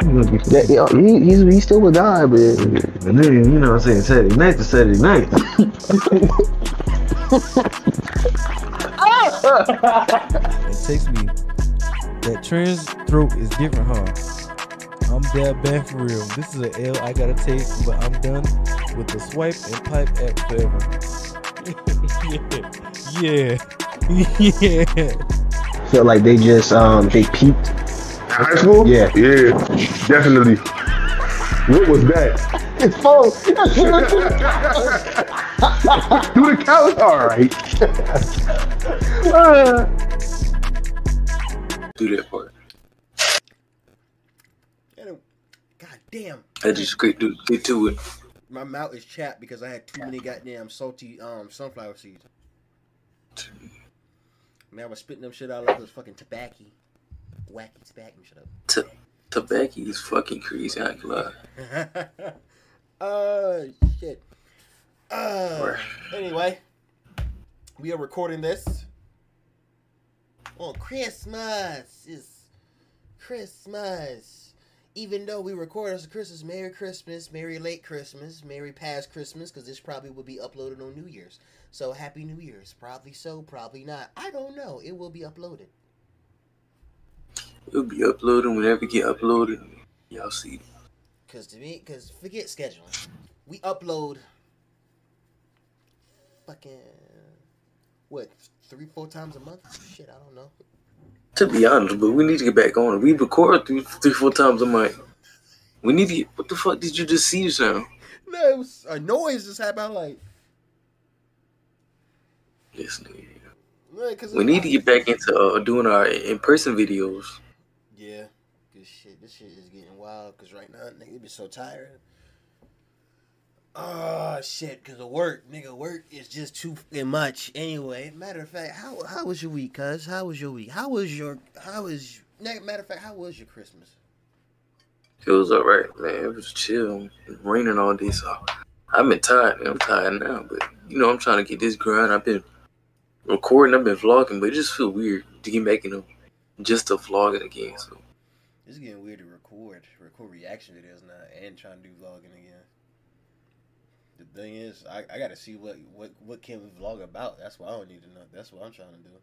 That, yeah, he, he's he still a guy, but And then, you know what I'm saying, Saturday night to Saturday night. it takes me. That trans throat is different, huh? I'm that bad for real. This is a L I gotta take, but I'm done with the swipe and pipe app forever. yeah. Yeah. yeah. felt like they just um they peaked. High school? Yeah. Yeah, definitely. What was that? It's phone. Do the count? All right. Do that part. And God damn, I just get to, get to it. my mouth is chapped because I had too many goddamn salty um sunflower seeds. Man, I was spitting them shit out like it was fucking tobacco. Wacky tobacco, shut up. T- tobacco is fucking crazy. I ain't gonna lie. uh shit. Uh anyway. We are recording this on Christmas. It's Christmas. Even though we record as a Christmas, Merry Christmas, Merry late Christmas, Merry past Christmas, because this probably will be uploaded on New Year's. So Happy New Year's. Probably so, probably not. I don't know. It will be uploaded. It'll be uploading whenever it get uploaded. Y'all see. it. Cause to me, cause forget scheduling. We upload fucking what three, four times a month? Shit, I don't know. To be honest, but we need to get back on. We record three, three, four times a month. We need to get. What the fuck did you just see now? No, it was a noise just happened. Like, This nigga. yeah, We need to get back into uh, doing our in-person videos. Yeah, good shit. This shit is getting wild. Cause right now, nigga, be so tired. Oh shit, cause of work, nigga. Work is just too much. Anyway, matter of fact, how how was your week, cuz? How was your week? How was your how was matter of fact, how was your Christmas? It was alright, man. It was chill. Raining all day, so I've been tired. I'm tired now, but you know I'm trying to get this grind. I've been recording, I've been vlogging, but it just feel weird to get back in a, just to vlog it again. So It's getting weird to record, record reaction videos now, and trying to do vlogging again. The thing is, I, I gotta see what what what can we vlog about. That's what I don't need to know. That's what I'm trying to do.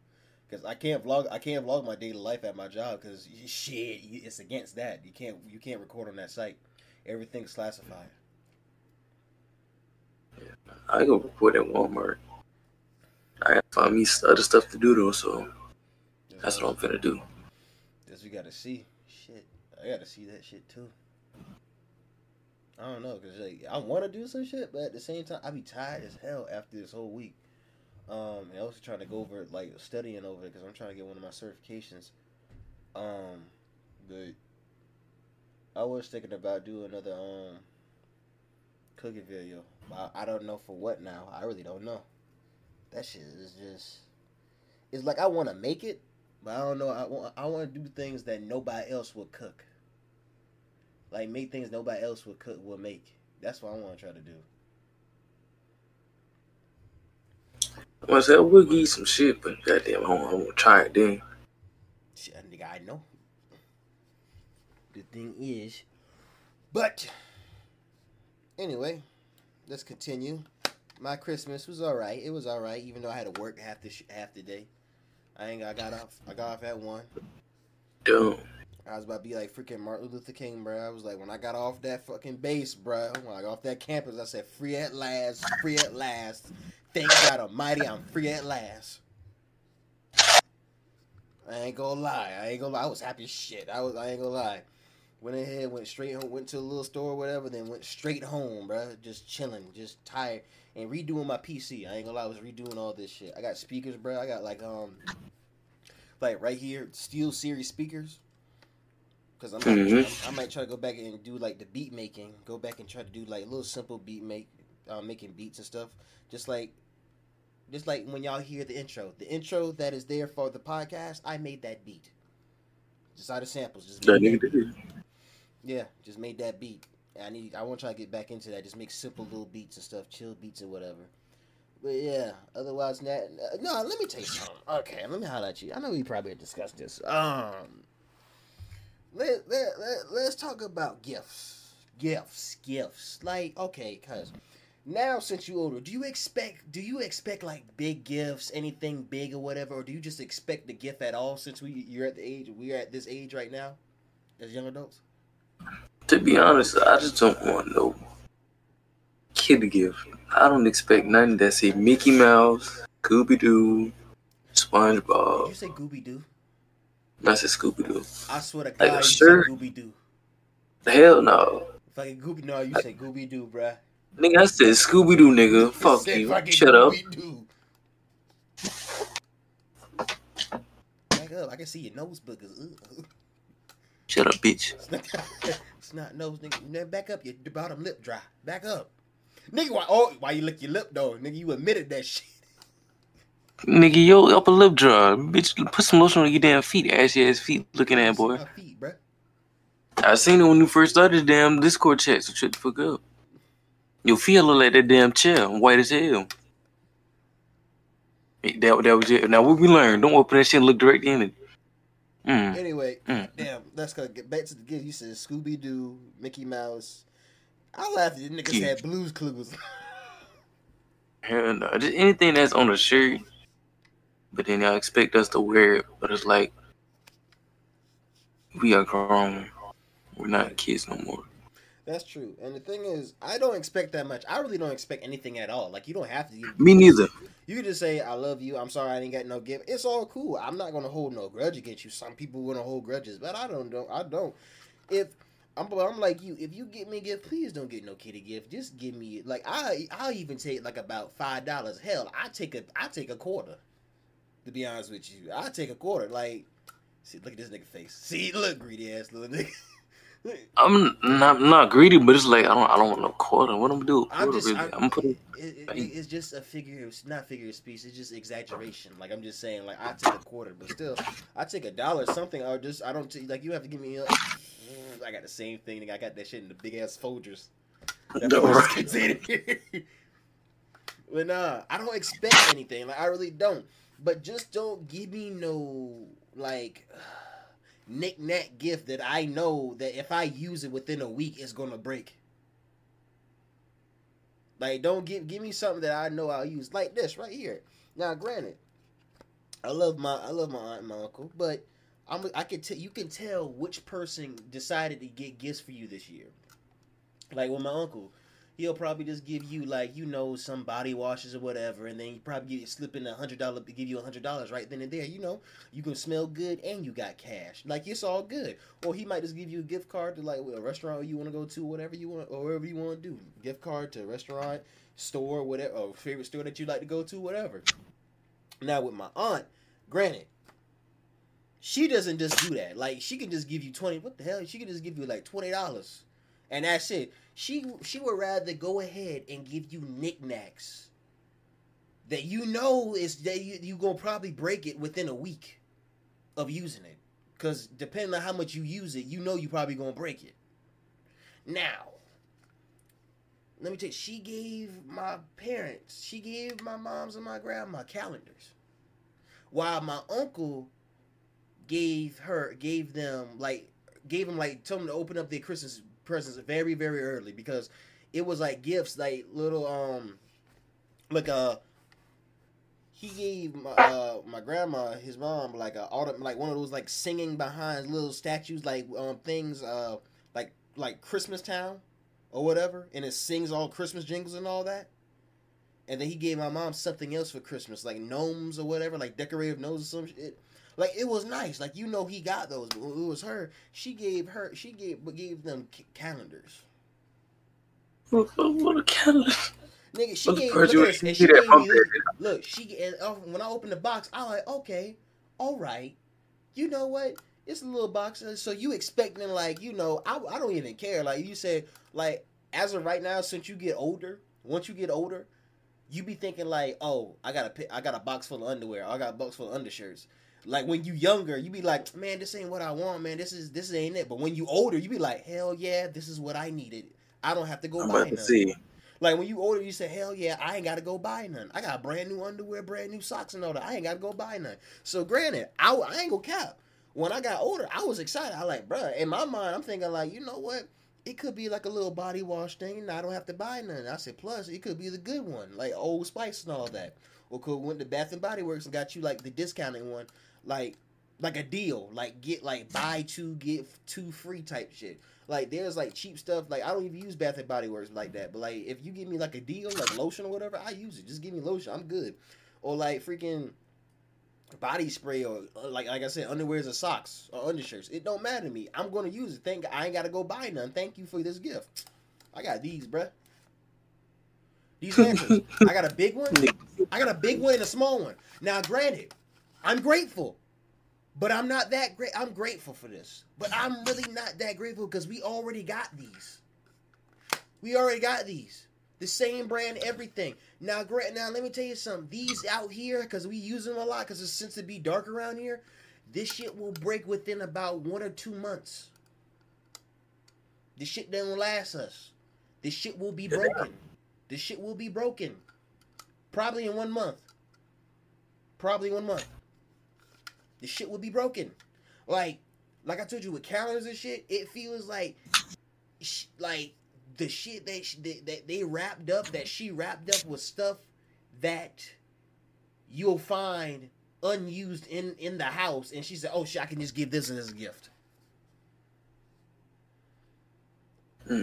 Cause I can't vlog. I can't vlog my daily life at my job. Cause shit, it's against that. You can't you can't record on that site. Everything's classified. I go record at Walmart. I gotta find me other stuff to do though, so that's what I'm finna do. That's we gotta see. Shit, I gotta see that shit too. I don't know, cause like, I want to do some shit, but at the same time, I be tired as hell after this whole week. Um, and I was trying to go over like studying over it, cause I'm trying to get one of my certifications. Um, but I was thinking about doing another um cooking video. I, I don't know for what now. I really don't know. That shit is just. It's like I want to make it, but I don't know. I want I want to do things that nobody else would cook. Like make things nobody else would cook would make. That's what I want to try to do. I'm gonna say I will give you some shit, but goddamn, I won't, I won't try it then. Shit, nigga, I know. The thing is, but anyway, let's continue. My Christmas was all right. It was all right, even though I had to work half the sh- half the day. I ain't. I got off. I got off at one. Dumb. I was about to be like freaking Martin Luther King, bro. I was like, when I got off that fucking base, bro, when I got off that campus, I said, free at last, free at last. Thank God Almighty, I'm free at last. I ain't gonna lie. I ain't gonna lie. I was happy as shit. I was. I ain't gonna lie. Went ahead, went straight home, went to a little store or whatever, then went straight home, bro. Just chilling, just tired, and redoing my PC. I ain't gonna lie, I was redoing all this shit. I got speakers, bro. I got like um, like right here, SteelSeries speakers. Cause I'm, Mhm. I might try to go back and do like the beat making. Go back and try to do like a little simple beat make, uh, making beats and stuff. Just like, just like when y'all hear the intro, the intro that is there for the podcast, I made that beat. Just out of samples, just That nigga did. yeah, just made that beat. I need. I want to try to get back into that. Just make simple little beats and stuff, chill beats and whatever. But yeah, otherwise, that no. Let me tell you something. Okay, let me highlight you. I know we probably discussed this. Um, let let let let's talk about gifts. Gifts, gifts. Like, okay, cuz now since you older, do you expect do you expect like big gifts, anything big or whatever, or do you just expect the gift at all since we you're at the age we're at this age right now as young adults? To be honest, I just don't want no kid gift. I don't expect nothing that say Mickey Mouse, Scooby Doo, SpongeBob. Did you say Gooby Doo? That's a Scooby Doo. I swear to God, a you shirt? say Gooby Doo. Hell no. Fucking Gooby, no, you say Gooby Doo, bruh. Nigga, I said Scooby Doo, nigga. Fuck you. Shut up. Back up. I can see your nose boogers. Shut up, bitch. it's not nose, nigga. Back up. Your bottom lip dry. Back up. Nigga, why, oh, why you lick your lip, though? Nigga, you admitted that shit. Nigga, yo, upper lip dry. Bitch, put some lotion on your damn feet, ashy ass feet looking at boy. Feet. I seen it when you first started the damn Discord chat, so shut the fuck up. Your feet look like that damn chair, white as hell. That, that was it. Now what we learned, don't open that shit and look directly in it. Mm. Anyway, Mm. damn, let's go get back to the gift. You said Scooby Doo, Mickey Mouse. I laughed at the niggas Yeah. had Blue's Clues. Hell no. Just anything that's on the shirt, but then y'all expect us to wear it, but it's like we are grown. We're not kids no more. That's true. And the thing is, I don't expect that much. I really don't expect anything at all. Like you don't have to. You, Me neither. you can just say, "I love you." I'm sorry I didn't get no gift. It's all cool. I'm not gonna hold no grudge against you. Some people gonna hold grudges, but I don't. don't I don't. If I'm, I'm like you. If you get me a gift, please don't get no kitty gift. Just give me like I. I'll even take like about five dollars. Hell, I take a. I take a quarter. To be honest with you, I take a quarter. Like, see, look at this nigga face. See, look greedy ass little nigga. I'm not not greedy, but it's like I don't I don't want no quarter. What I'm gonna do? I'm just, really? I, I'm gonna it. it, it, it- it's just a figure, of- not figure of speech. It's just exaggeration. Like I'm just saying, like I take a quarter, but still, I take a dollar or something. Or just I don't take like you have to give me. A, Mm, I got the same thing. I got that shit in the big ass Folgers. That No, right. but nah, I don't expect anything. Like I really don't. But just don't give me no like knick knack gift that I know that if I use it within a week, it's gonna break. Like, don't give give me something that I know I'll use, like this right here. Now, granted, I love my I love my aunt and my uncle, but I'm I can tell you can tell which person decided to get gifts for you this year. Like with my uncle, he'll probably just give you like you know some body washes or whatever, and then he probably give, slip in a hundred dollar to give you a hundred dollars right then and there. You know, you can smell good and you got cash. Like it's all good. Or he might just give you a gift card to like a restaurant you want to go to, whatever you want, or wherever you want to do. Gift card to a restaurant, store, whatever, or favorite store that you like to go to, whatever. Now with my aunt, granted, she doesn't just do that. Like she can just give you twenty. What the hell? She can just give you like twenty dollars, and that's it. She she would rather go ahead and give you knickknacks that you know is that you you gonna probably break it within a week of using it. Cause depending on how much you use it, you know you probably gonna break it. Now, let me tell you, she gave my parents, she gave my moms and my grandma calendars. While my uncle gave her gave them like gave them like told them to open up their Christmas presents very, very early because it was like gifts, like little um like uh he gave my uh, my grandma his mom like a autumn like one of those like singing behind little statues like um things uh like like Christmas Town or whatever and it sings all Christmas jingles and all that. And then he gave my mom something else for Christmas, like gnomes or whatever, like decorative gnomes or some shit. Like it was nice. Like you know he got those, but it was her. She gave her. She gave gave them calendars. What, what a calendar. Nigga, she gave. Look, this, she gave from me this. Look, she and uh, when I opened the box, I like, okay, all right. You know what? It's a little box, uh, so you expecting like you know? I I don't even care. Like you said, like as of right now, since you get older, once you get older, you be thinking like, oh, I got a I got a box full of underwear. I got a box full of undershirts. Like when you younger, you be like, man, this ain't what I want, man. This is this ain't it. But when you older, you be like, hell yeah, this is what I needed. I don't have to go I'm buy nothing. see. Like when you older, you say, "Hell yeah, I ain't got to go buy none. I got brand new underwear, brand new socks, and all that. I ain't got to go buy none." So granted, I, I ain't gonna cap. when I got older, I was excited. I like, bruh, in my mind, I'm thinking like, you know what? It could be like a little body wash thing, and I don't have to buy none. I said, plus it could be the good one, like Old Spice and all that. Or could went to Bath and Body Works and got you like the discounted one, like like a deal, like get like buy two get two free type shit. Like there's like cheap stuff. Like I don't even use Bath and Body Works like that. But like if you give me like a deal, like lotion or whatever, I use it. Just give me lotion, I'm good. Or like freaking body spray or uh, like like I said, underwears or socks or undershirts. It don't matter to me. I'm gonna use it. Thank I ain't gotta go buy none. Thank you for this gift. I got these, bruh. These mantras. I got a big one. I got a big one and a small one. Now, granted, I'm grateful, but I'm not that great. I'm grateful for this, but I'm really not that grateful because we already got these. We already got these. The same brand, everything. Now, Grant, Now, let me tell you something. These out here, because we use them a lot, because it's since it seems to be dark around here. This shit will break within about one or two months. This shit doesn't last us. This shit will be broken. This shit will be broken. Probably in one month. Probably one month. This shit would be broken. Like, like I told you with calendars and shit, it feels like, sh- like the shit that, sh- that that they wrapped up, that she wrapped up with stuff that you'll find unused in in the house, and she said, "Oh shit, I can just give this as a gift." Uh,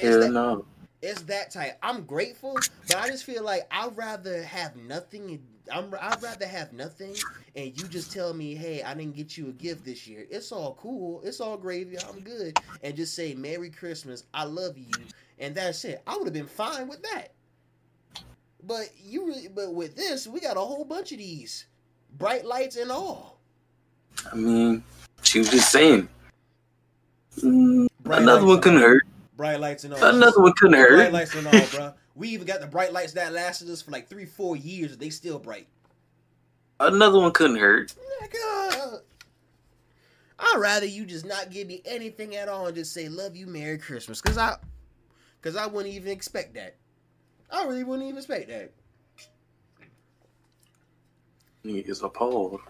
it's that- no. It's that type. I'm grateful, but I just feel like I'd rather have nothing. I'm I'd rather have nothing, and you just tell me, "Hey, I didn't get you a gift this year. It's all cool. It's all gravy. I'm good," and just say, "Merry Christmas. I love you," and that's it. I would have been fine with that. But you, really, but with this, we got a whole bunch of these bright lights and all. I mean, she was just saying. Mm, another one couldn't hurt. Bright lights and all. Another one couldn't bright hurt. lights and all, bro. We even got the bright lights that lasted us for like three, four years. They still bright. Another one couldn't hurt. Nigga. I'd rather you just not give me anything at all and just say love you, Merry Christmas. Cause I cause I wouldn't even expect that. I really wouldn't even expect that. He is appalled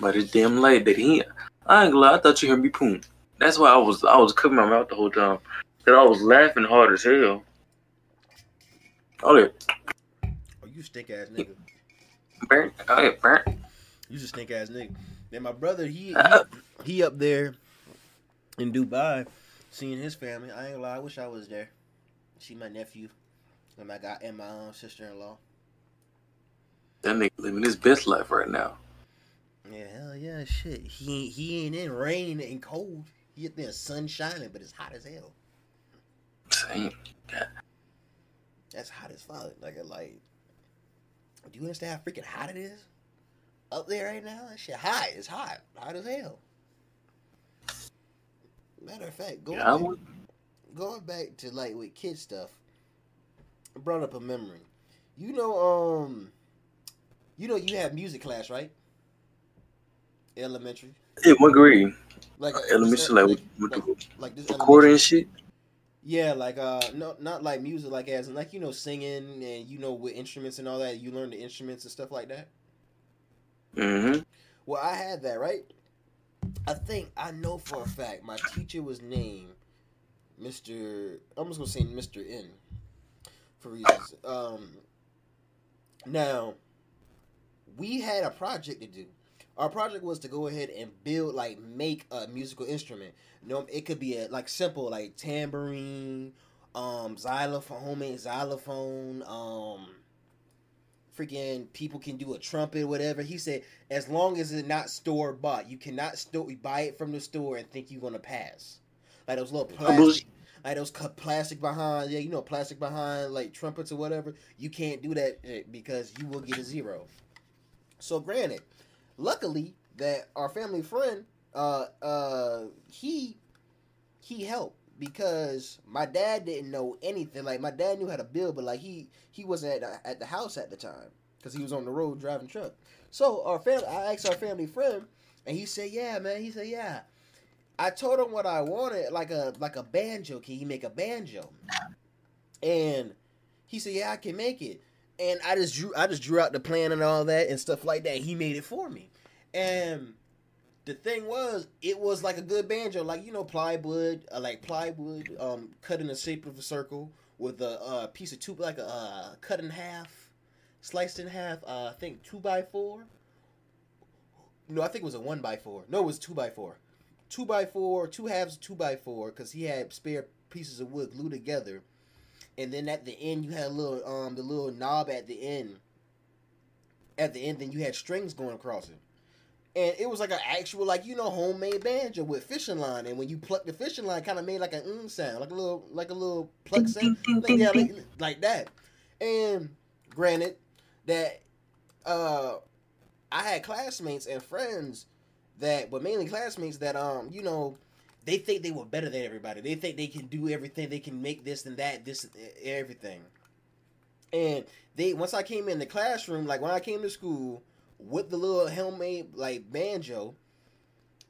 by this damn light that he. I ain't gonna lie, I thought you heard me poon. That's why I was I was covering my mouth the whole time. Cause I was laughing hard as hell. Oh yeah, Oh, you stink ass nigga. burnt. Oh yeah, burnt. You just stink ass nigga. Then my brother, he, he Uh, he up there in Dubai, seeing his family. I ain't gonna lie, I wish I was there. See my nephew and my guy and my um, sister in law. That nigga living his best life right now. Yeah, hell yeah, shit. He he ain't in rain and cold. He up there sun shining, but it's hot as hell. Same. That's hot as fuck. Like like, do you understand how freaking hot it is up there right now? That shit hot. It's hot, hot as hell. Matter of fact, going Yeah, back, going back to like with kid stuff, brought up a memory. You know, um, you know, you have music class, right? Elementary, Yeah, what grade? like uh, Elementary, like, like, the like this recording shit. Yeah, like uh, no, not like music, like as in like you know singing and you know with instruments and all that. You learn the instruments and stuff like that. Mm-hmm. Well, I had that right. I think I know for a fact my teacher was named Mister. I'm just gonna say Mister N for reasons. Um, now we had a project to do. Our project was to go ahead and build, like, make a musical instrument. No, it could be a like simple, like tambourine, um, xylophone, homemade xylophone, um, freaking people can do a trumpet, whatever. He said, as long as it's not store bought, you cannot store buy it from the store and think you're gonna pass. Like those little plastic, like those plastic behind, yeah, you know, plastic behind like trumpets or whatever. You can't do that eh, because you will get a zero. So granted, luckily that our family friend, uh, uh, he he helped because my dad didn't know anything. Like my dad knew how to build, but like he he wasn't at the, at the house at the time because he was on the road driving truck. So our family, I asked our family friend, and he said, "Yeah, man." He said, "Yeah." I told him what I wanted, like a like a banjo. Can he make a banjo? And he said, "Yeah, I can make it." And I just drew I just drew out the plan and all that and stuff like that. He made it for me, and the thing was, it was like a good banjo, like you know, plywood, uh, like plywood, um, cut in the shape of a circle with a uh, piece of two, like a uh, cut in half, sliced in half. Uh, I think two by four. No, I think it was a one by four. No, it was two by four. Two by four, two halves, two by four, because he had spare pieces of wood glued together, and then at the end you had a little um the little knob at the end. At the end, then you had strings going across it. And it was like an actual like you know homemade banjo with fishing line. And when you pluck the fishing line kind of made like an mm sound like a little like a little pluck sound. like, yeah like, like that. And granted that uh i had classmates and friends that but mainly classmates that um you know they think they were better than everybody they think they can do everything they can make this and that this everything and they once i came in the classroom like when i came to school with the little homemade like banjo,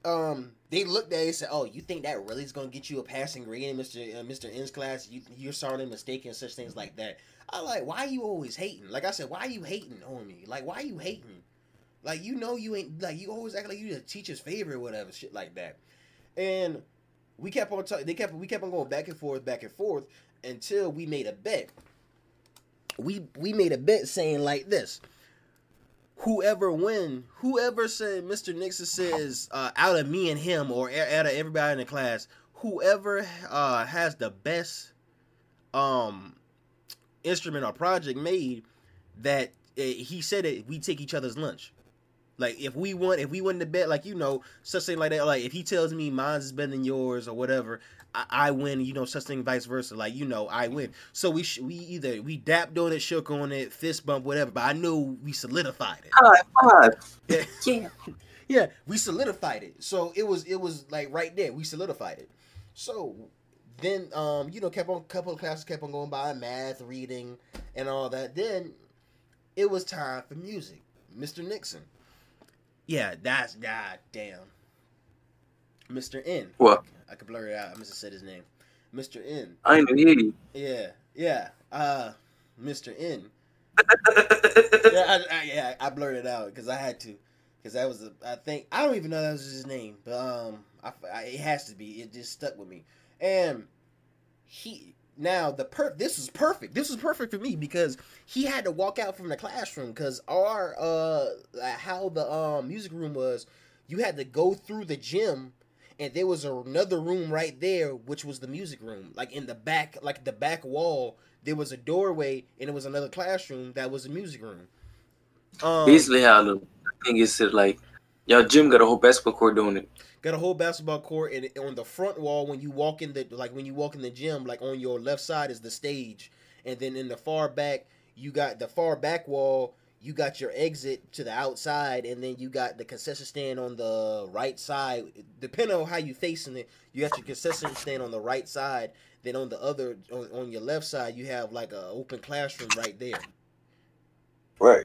um, they looked at it and said, "Oh, you think that really is gonna get you a passing grade in Mister uh, Mister N's class? You you're sorely mistaken, such things like that." I like, why are you always hating? Like I said, why are you hating on me? Like why are you hating? Like you know you ain't like you always act like you the teacher's favorite, or whatever, shit like that. And we kept on talking. They kept we kept on going back and forth, back and forth until we made a bet. We we made a bet saying like this whoever win, whoever said Mr. Nixon says uh, out of me and him or out of everybody in the class, whoever uh, has the best um instrument or project made that uh, he said it we take each other's lunch. Like if we want, if we win the bet, like you know, such thing like that. Like if he tells me mine's is better than yours or whatever, I, I win. You know, such thing vice versa. Like you know, I win. So we sh- we either we dapped on it, shook on it, fist bump, whatever. But I know we solidified it. High five. Yeah. Yeah. yeah, we solidified it. So it was it was like right there. We solidified it. So then um, you know, kept on couple of classes kept on going by, math, reading, and all that. Then it was time for music. Mr. Nixon. Yeah, that's god damn. Mr. N. What? I could blur it out. I must have said his name. Mr. N. I hear you. Yeah, yeah. Uh, Mr. N. yeah, I, I, yeah, I blurred it out because I had to, because that was a, I think I don't even know that was his name, but um, I, I, it has to be. It just stuck with me, and he now the per this is perfect. This is perfect for me because he had to walk out from the classroom because our uh how the um music room was, you had to go through the gym and there was another room right there which was the music room like in the back like the back wall there was a doorway and it was another classroom that was a music room um, Basically, how the thing is said, like, y'all gym got a whole basketball court doing it. Got a whole basketball court and on the front wall when you walk in the like when you walk in the gym like on your left side is the stage and then in the far back you got the far back wall you got your exit to the outside and then you got the concession stand on the right side depending on how you facing it you got your concession stand on the right side then on the other on, on your left side you have like a open classroom right there Right.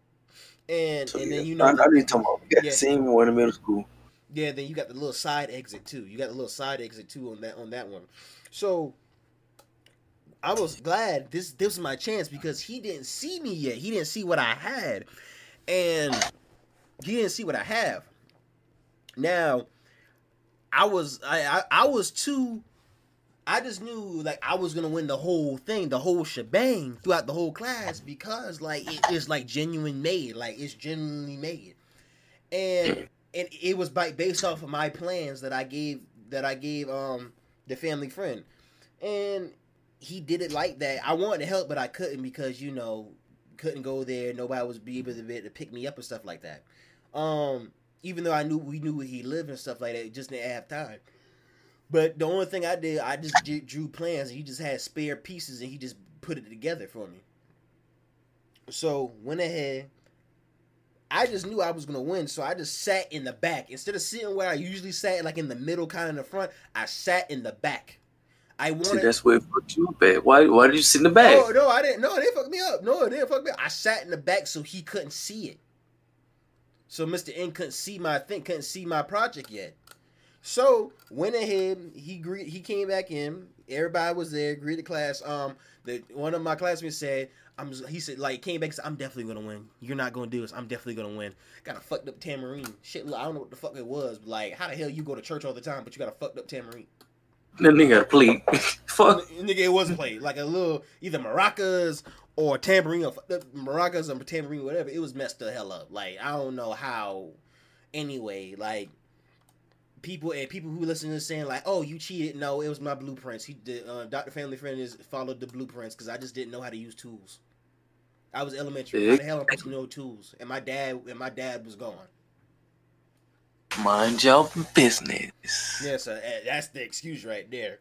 and So, and yeah, then you know I, I be talking about. We got Yeah. the same one in middle school. Yeah, then you got the little side exit too. You got the little side exit too on that on that one. So I was glad this this was my chance because he didn't see me yet. He didn't see what I had, and he didn't see what I have. Now, I was I I, I was too. I just knew like I was gonna win the whole thing, the whole shebang throughout the whole class because like it is like genuine made, like it's genuinely made, and and it was by based off of my plans that I gave that I gave um the family friend, and he did it like that. I wanted to help, but I couldn't because you know couldn't go there. Nobody was be able to, be to pick me up and stuff like that. Um, even though I knew we knew where he lived and stuff like that, just didn't have time. But the only thing I did, I just drew plans. And he just had spare pieces, and he just put it together for me. So went ahead. I just knew I was gonna win, so I just sat in the back instead of sitting where I usually sat, like in the middle, kind of in the front. I sat in the back. I See, that's where it fucked you up at. Why? Why did you sit in the back? No, no, I didn't. No, it didn't fuck me up. No, it didn't fuck me up. I sat in the back so he couldn't see it. So Mr. N couldn't see my thing, couldn't see my project yet. So went ahead. He gre- he came back in. Everybody was there. Greeted class. Um, the one of my classmates said, "I'm." He said, like, came back. and Said, "I'm definitely gonna win. You're not gonna do this. I'm definitely gonna win." Got a fucked up tambourine. Shit, I don't know what the fuck it was. But like, how the hell you go to church all the time, but you got a fucked up tambourine? That nigga play. Fuck. Nigga, it wasn't played like a little either maracas or tambourine or maracas or tambourine, whatever. It was messed the hell up. Like I don't know how. Anyway, like people and people who listen to this saying like, "Oh, you cheated." No, it was my blueprints. He did. Uh, Doctor Family Friend is followed the blueprints because I just didn't know how to use tools. I was elementary. How the hell am I supposed to know tools? And my dad and my dad was gone. Mind your business. Yeah, so eh, that's the excuse right there.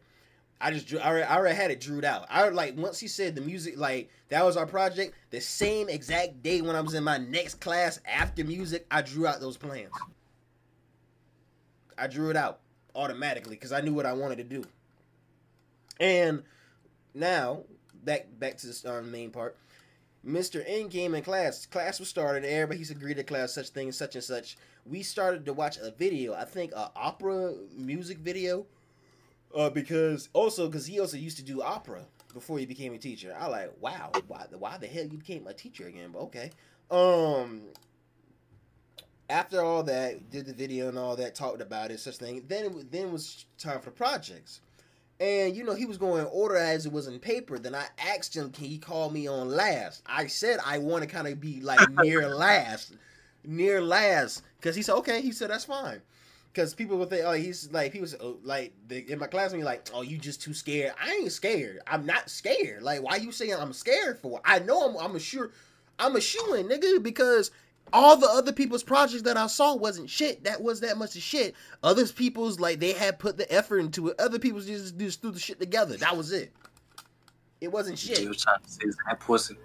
I just drew. I already, I already had it drew out. I like once he said the music, like that was our project. The same exact day when I was in my next class after music, I drew out those plans. I drew it out automatically because I knew what I wanted to do. And now back back to the uh, main part. Mr. N came in class. Class was started. Everybody's agreed to class such thing such and such. We started to watch a video. I think a opera music video. Uh, because also because he also used to do opera before he became a teacher. I like wow why why the hell you became a teacher again? But okay. Um. After all that, did the video and all that, talked about it, such thing. Then then was time for projects. And you know he was going order as it was in paper. Then I asked him, can he call me on last? I said I want to kind of be like near last, near last, because he said okay. He said that's fine. Because people would think, oh, he's like he was oh, like the, in my class. We like, oh, you just too scared. I ain't scared. I'm not scared. Like, why you saying I'm scared for? I know I'm. I'm a sure. I'm a shoe in, nigga, because all the other people's projects that I saw wasn't shit. That was that much of shit. Other people's like they had put the effort into it. Other people's just just threw the shit together. That was it. It wasn't shit. was trying to say that pussy.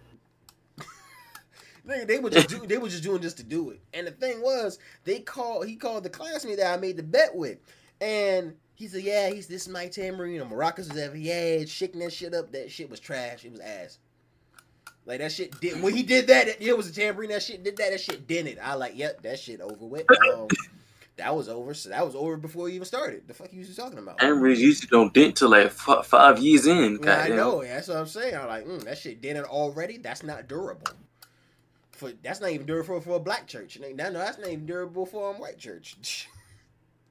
They, they were just do, they were just doing this to do it. And the thing was, they called he called the classmate that I made the bet with, and he said, "Yeah, he's this is my tambourine or maracas was ever yeah, shaking that shit up. That shit was trash. It was ass. Like that shit did when he did that. It, it was a tambourine. That shit did that. That shit did it. I like, yep, that shit over with. Um, that was over. So that was over before he even started. The fuck you was talking about? Amber's usually don't dent till like f- five years in. Yeah, I know. That's what I'm saying. I'm like, mm, that shit it already. That's not durable. For that's not even durable for, for a black church. No, no, that's not even durable for a white church.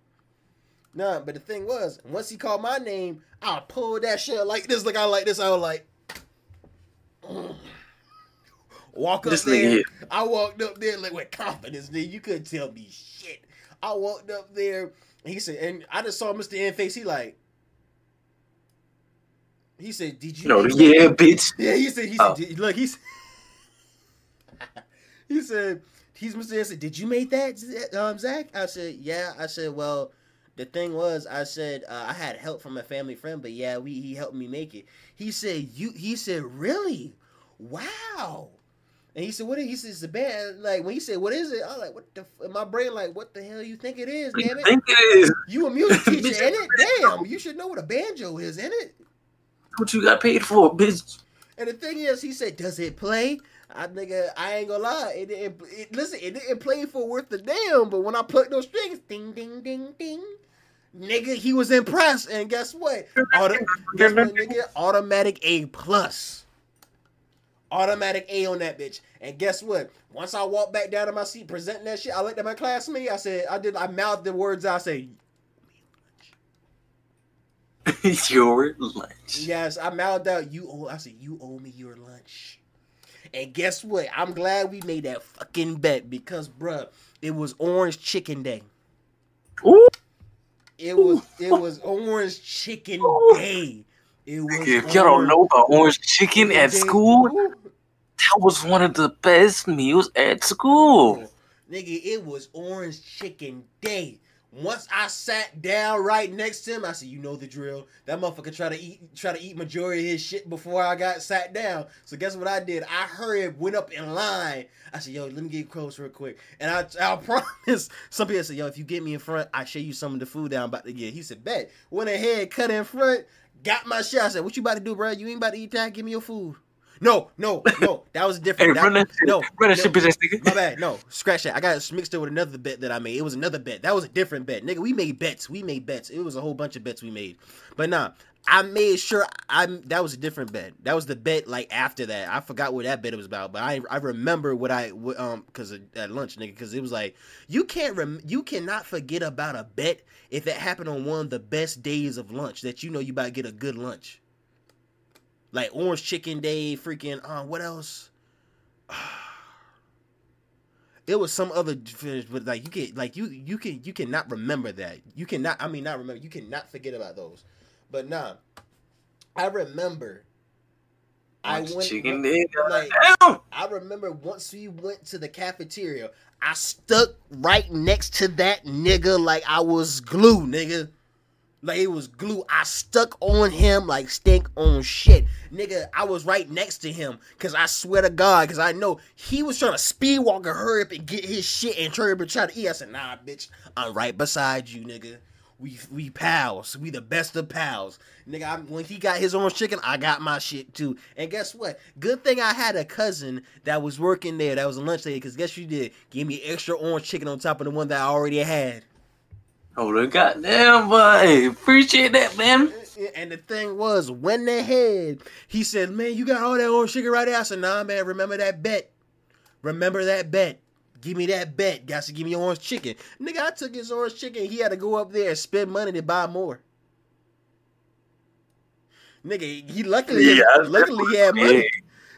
nah, but the thing was, once he called my name, I pulled that shit like this. Like I like this. I was like, mm. Walk up This nigga there. here. I walked up there like with confidence. Nigga, you couldn't tell me shit. I walked up there. He said, and I just saw Mr. N face. He like. He said, "Did you?" No, make that?" yeah, bitch. Yeah, he said. He Oh. said. Look, he's. he said. He's Mr. N said, "Did you make that, um, Zach?" I said, "Yeah." I said, "Well, the thing was, I said uh, I had help from a family friend, but yeah, we he helped me make it." He said, "You?" He said, "Really? Wow." And he said, "What?" Is, he says, "The band." Like when he said, "What is it?" I'm like, "What the?" F-? In my brain, like, "What the hell you think it is? Damn it! think it is? You a music teacher, ain't it? Damn, you should know what a banjo is, ain't it?" What you got paid for, bitch? And the thing is, he said, "Does it play?" I nigga, I ain't gonna lie. It, it, it listen, it didn't play for worth the damn. But when I plucked those strings, ding, ding, ding, ding, nigga, he was impressed. And guess what? Auto, guess what, nigga? Automatic A plus. Automatic A on that bitch. And guess what? Once I walked back down to my seat presenting that shit, I looked at my classmate. I said, I did. I mouthed the words. I said, Your lunch. Yes, I mouthed out. You owe. I said you owe me your lunch. And guess what? I'm glad we made that fucking bet because, bruh, it was Orange Chicken Day. Ooh, It was it was Orange Chicken Day. It was. if y'all don't know about orange chicken at Day. school, Ooh, that was one of the best meals at school. Nigga, it was Orange Chicken Day. Once I sat down right next to him, I said, "You know the drill. That motherfucker try to eat, try to eat majority of his shit before I got sat down." So guess what I did? I hurried, went up in line. I said, "Yo, let me get close real quick." And I, I promise. Some people said, "Yo, if you get me in front, I show you some of the food that I'm about to get." He said, "Bet." Went ahead, cut in front, got my shit. I said, "What you about to do, bro? You ain't about to eat that? Give me your food." No, no, no. That was Hey, different. run that no, run that no, shit, bitch nigga. My bad. No, scratch that. I got mixed up with another bet that I made. It was another bet. That was a different bet, nigga. We made bets. We made bets. It was a whole bunch of bets we made. But nah, I made sure I that was a different bet. That was the bet like after that. I forgot what that bet was about, but I I remember what I um because at lunch, nigga, because it was like you can't rem- you cannot forget about a bet if it happened on one of the best days of lunch that you know you about to get a good lunch. Like orange chicken day, freaking uh, what else? It was some other finish, but like you can like you you can you cannot remember that. You cannot I mean not remember. You cannot forget about those. But nah, I remember. I went Chicken like, I remember once we went to the cafeteria, I stuck right next to that nigga like I was glue, nigga. Like it was glue. I stuck on him like stink on shit. Nigga, I was right next to him. Cause I swear to God, cause I know he was trying to speed walk and hurry up and get his shit and hurry up and try to eat. I said, nah, bitch, I'm right beside you, nigga. We we pals. We the best of pals. Nigga, I, when he got his orange chicken, I got my shit too. And guess what? Good thing I had a cousin that was working there. That was a lunch lady. Cause guess you did? Give me extra orange chicken on top of the one that I already had. Oh, the goddamn boy. Appreciate that, man. And the thing was, when they had, he said, "Man, you got all that orange chicken right there." I said, "Nah, man. Remember that bet. Remember that bet. Give me that bet. Got to give me orange chicken, nigga. I took his orange chicken. He had to go up there and spend money to buy more. Nigga, he luckily, Yeah, luckily he had money. Yeah.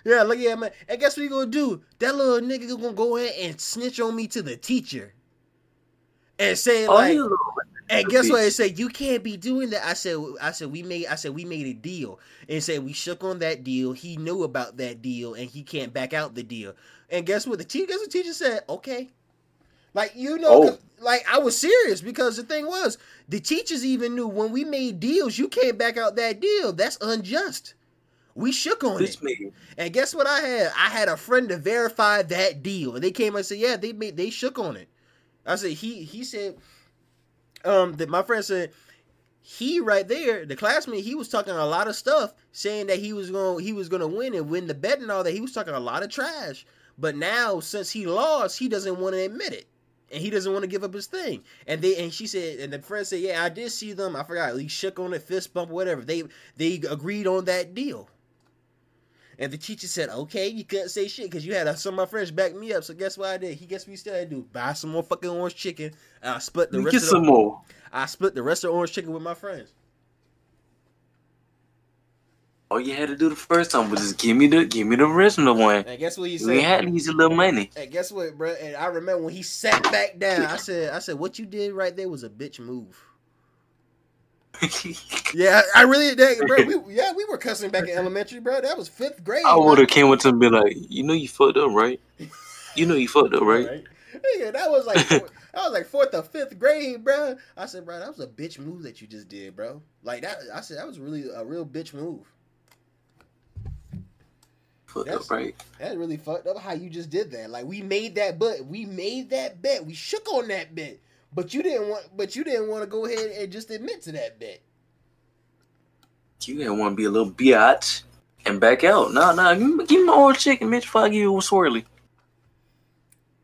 Yeah, look at man. And guess what he gonna do? That little nigga gonna go ahead and snitch on me to the teacher. And say Oh, like, you and guess what? bitch. It said you can't be doing that. I said, I said we made, I said we made a deal. And said we shook on that deal. He knew about that deal, and he can't back out the deal. And guess what? The teacher, guess what? The teacher said, okay. Like you know, Oh. 'cause- like I was serious because the thing was, the teachers even knew when we made deals, you can't back out that deal. That's unjust. We shook on it. Bitch me. And guess what I had? I had a friend to verify that deal. And they came and said, Yeah, they made they shook on it. I said, he he said, um, that my friend said he right there, the classmate, he was talking a lot of stuff, saying that he was gonna he was gonna win and win the bet and all that. He was talking a lot of trash. But now since he lost, he doesn't want to admit it. And he doesn't want to give up his thing. And they and she said, and the friend said, Yeah, I did see them. I forgot. He shook on it, fist bump, whatever. They they agreed on that deal. And the teacher said, "Okay, you couldn't say shit because you had uh, some of my friends back me up. So guess what I did? He guess what he still had to do? Buy some more fucking orange chicken. And I split the me rest Get of some the, more. I split the rest of the orange chicken with my friends. All you had to do the first time was just give me the give me the original one. And guess what You said? said? had to use a little money. And guess what, bro? And I remember when he sat back down. I said, "I said what you did right there was a bitch move." Yeah, I, I really did, bro. We, yeah, we were cussing back in elementary, bro. That was fifth grade. I would have came up to him and be like, you know you fucked up, right? You know you fucked up, right? Right. Yeah, that was like four, that was like fourth or fifth grade, bro. I said, bro, that was a bitch move that you just did, bro. Like that, I said that was really a real bitch move. Fucked That's- up, right? That really fucked up how you just did that. Like we made that bet, we made that bet, we shook on that bet, but you didn't want, but you didn't want to go ahead and just admit to that bet. You didn't want to be a little biatch and back out. Nah, nah. Give give me my orange chicken, bitch. Before I give you a swirly.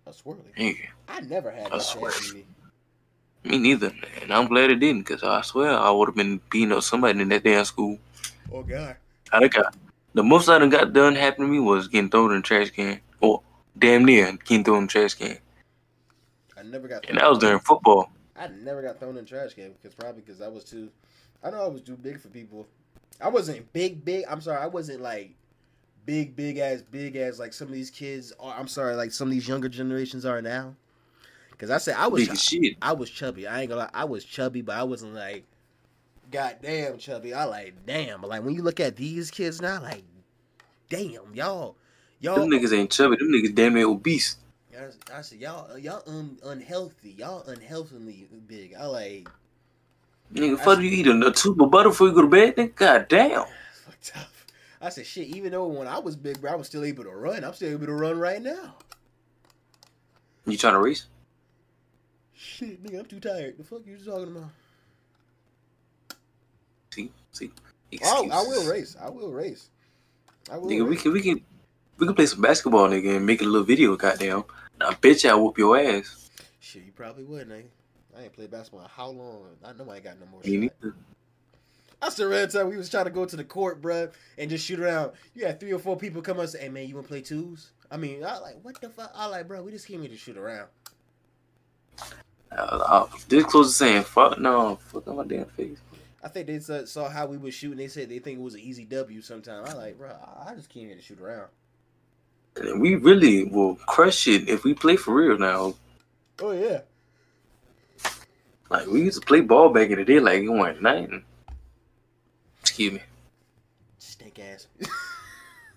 A swirly. Nigga, I never had a that swear. happen to me. neither, and I'm glad it didn't, cause I swear I would have been beating up somebody in that damn school. Oh god. I got the most I done got done happened to me was getting thrown in the trash can, or damn near getting thrown in the trash can, I never got. and that was during football. I never got thrown in trash can because probably because I was too. I know I was too big for people. I wasn't big, big. I'm sorry, I wasn't like big, big ass, big ass like some of these kids. Are, I'm sorry, like some of these younger generations are now. Because I said I was, Big as shit. I was chubby. I ain't gonna lie, I was chubby, but I wasn't like, goddamn chubby. I like damn. But like when you look at these kids now, like, damn, y'all, y'all. Them niggas ain't chubby. Them niggas damn near obese. I, I said y'all, y'all un, unhealthy. Y'all unhealthily big. I like. Nigga, fuck you eat a, a tube of butter before you go to bed? Nigga, god damn. fucked up. I said, shit, even though when I was big, bro, I was still able to run. I'm still able to run right now. You trying to race? Shit, nigga, I'm too tired. The fuck you talking about? See, see. Oh, I will race. I will race. I will. Nigga, we can we can we can play some basketball, nigga, and make a little video. Goddamn, I bet you I whoop your ass. Shit, you probably would, nigga. I ain't played basketball in how long? I know I ain't got no more Me shot. neither. I still the time we was trying to go to the court, bruh, and just shoot around. You had three or four people come up and say, "Hey, man, you want to play twos?" I mean, I like, what the fuck? I like, bro, we just came here to shoot around. Uh, uh, this close to saying fuck no, fuck on my damn face. I think they saw, how we was shooting. They said they think it was an easy W. Sometime I like, bro, I just came here to shoot around. And we really will crush it if we play for real now. Oh yeah, Like we used to play ball back in the day, like it wasn't nothing. Excuse me. stink ass,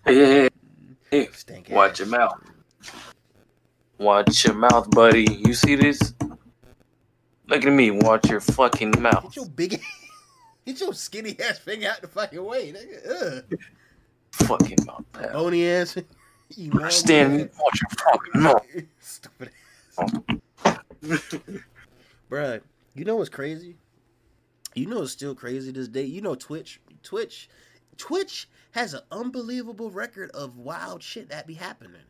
Hey, hey, hey, hey. stink ass. Watch your mouth. Watch your mouth, buddy. You see this? Look at me. Watch your fucking mouth. Get your big, get your skinny ass finger out the fucking way, nigga. Ugh. Fucking mouth. pal. Bony ass. You know Stand. Watch your fucking mouth. Stupid. Bruh, you know what's crazy? You know it's still crazy this day? You know Twitch. Twitch Twitch has an unbelievable record of wild shit that be happening.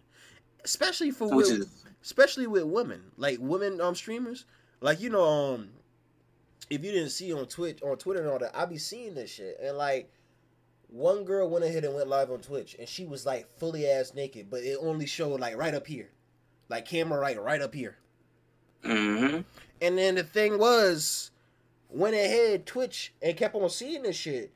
Especially for with, is especially with women. Like women um streamers. Like you know, um if you didn't see on Twitch on Twitter and all that, I be seeing this shit. And like one girl went ahead and went live on Twitch and she was like fully ass naked, but it only showed like right up here. Like camera right right up here. mm-hmm. And then the thing was, went ahead Twitch and kept on seeing this shit,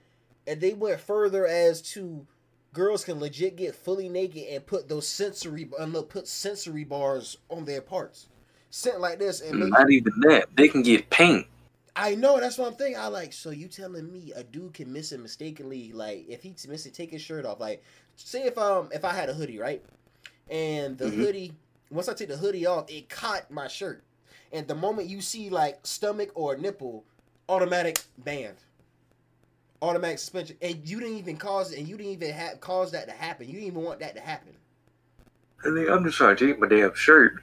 and they went further as to girls can legit get fully naked and put those sensory uh, look, put sensory bars on their parts, sit like this and make. Not even that. They can get paint. I know that's what I'm thinking. I like so you telling me a dude can miss it mistakenly like if he miss it take his shirt off like say if um if I had a hoodie right and the Mhm. hoodie once I take the hoodie off it caught my shirt and the moment you see like stomach or nipple automatic banned automatic suspension and you didn't even cause it and you didn't even have cause that to happen you didn't even want that to happen I think I'm just trying to change my damn shirt.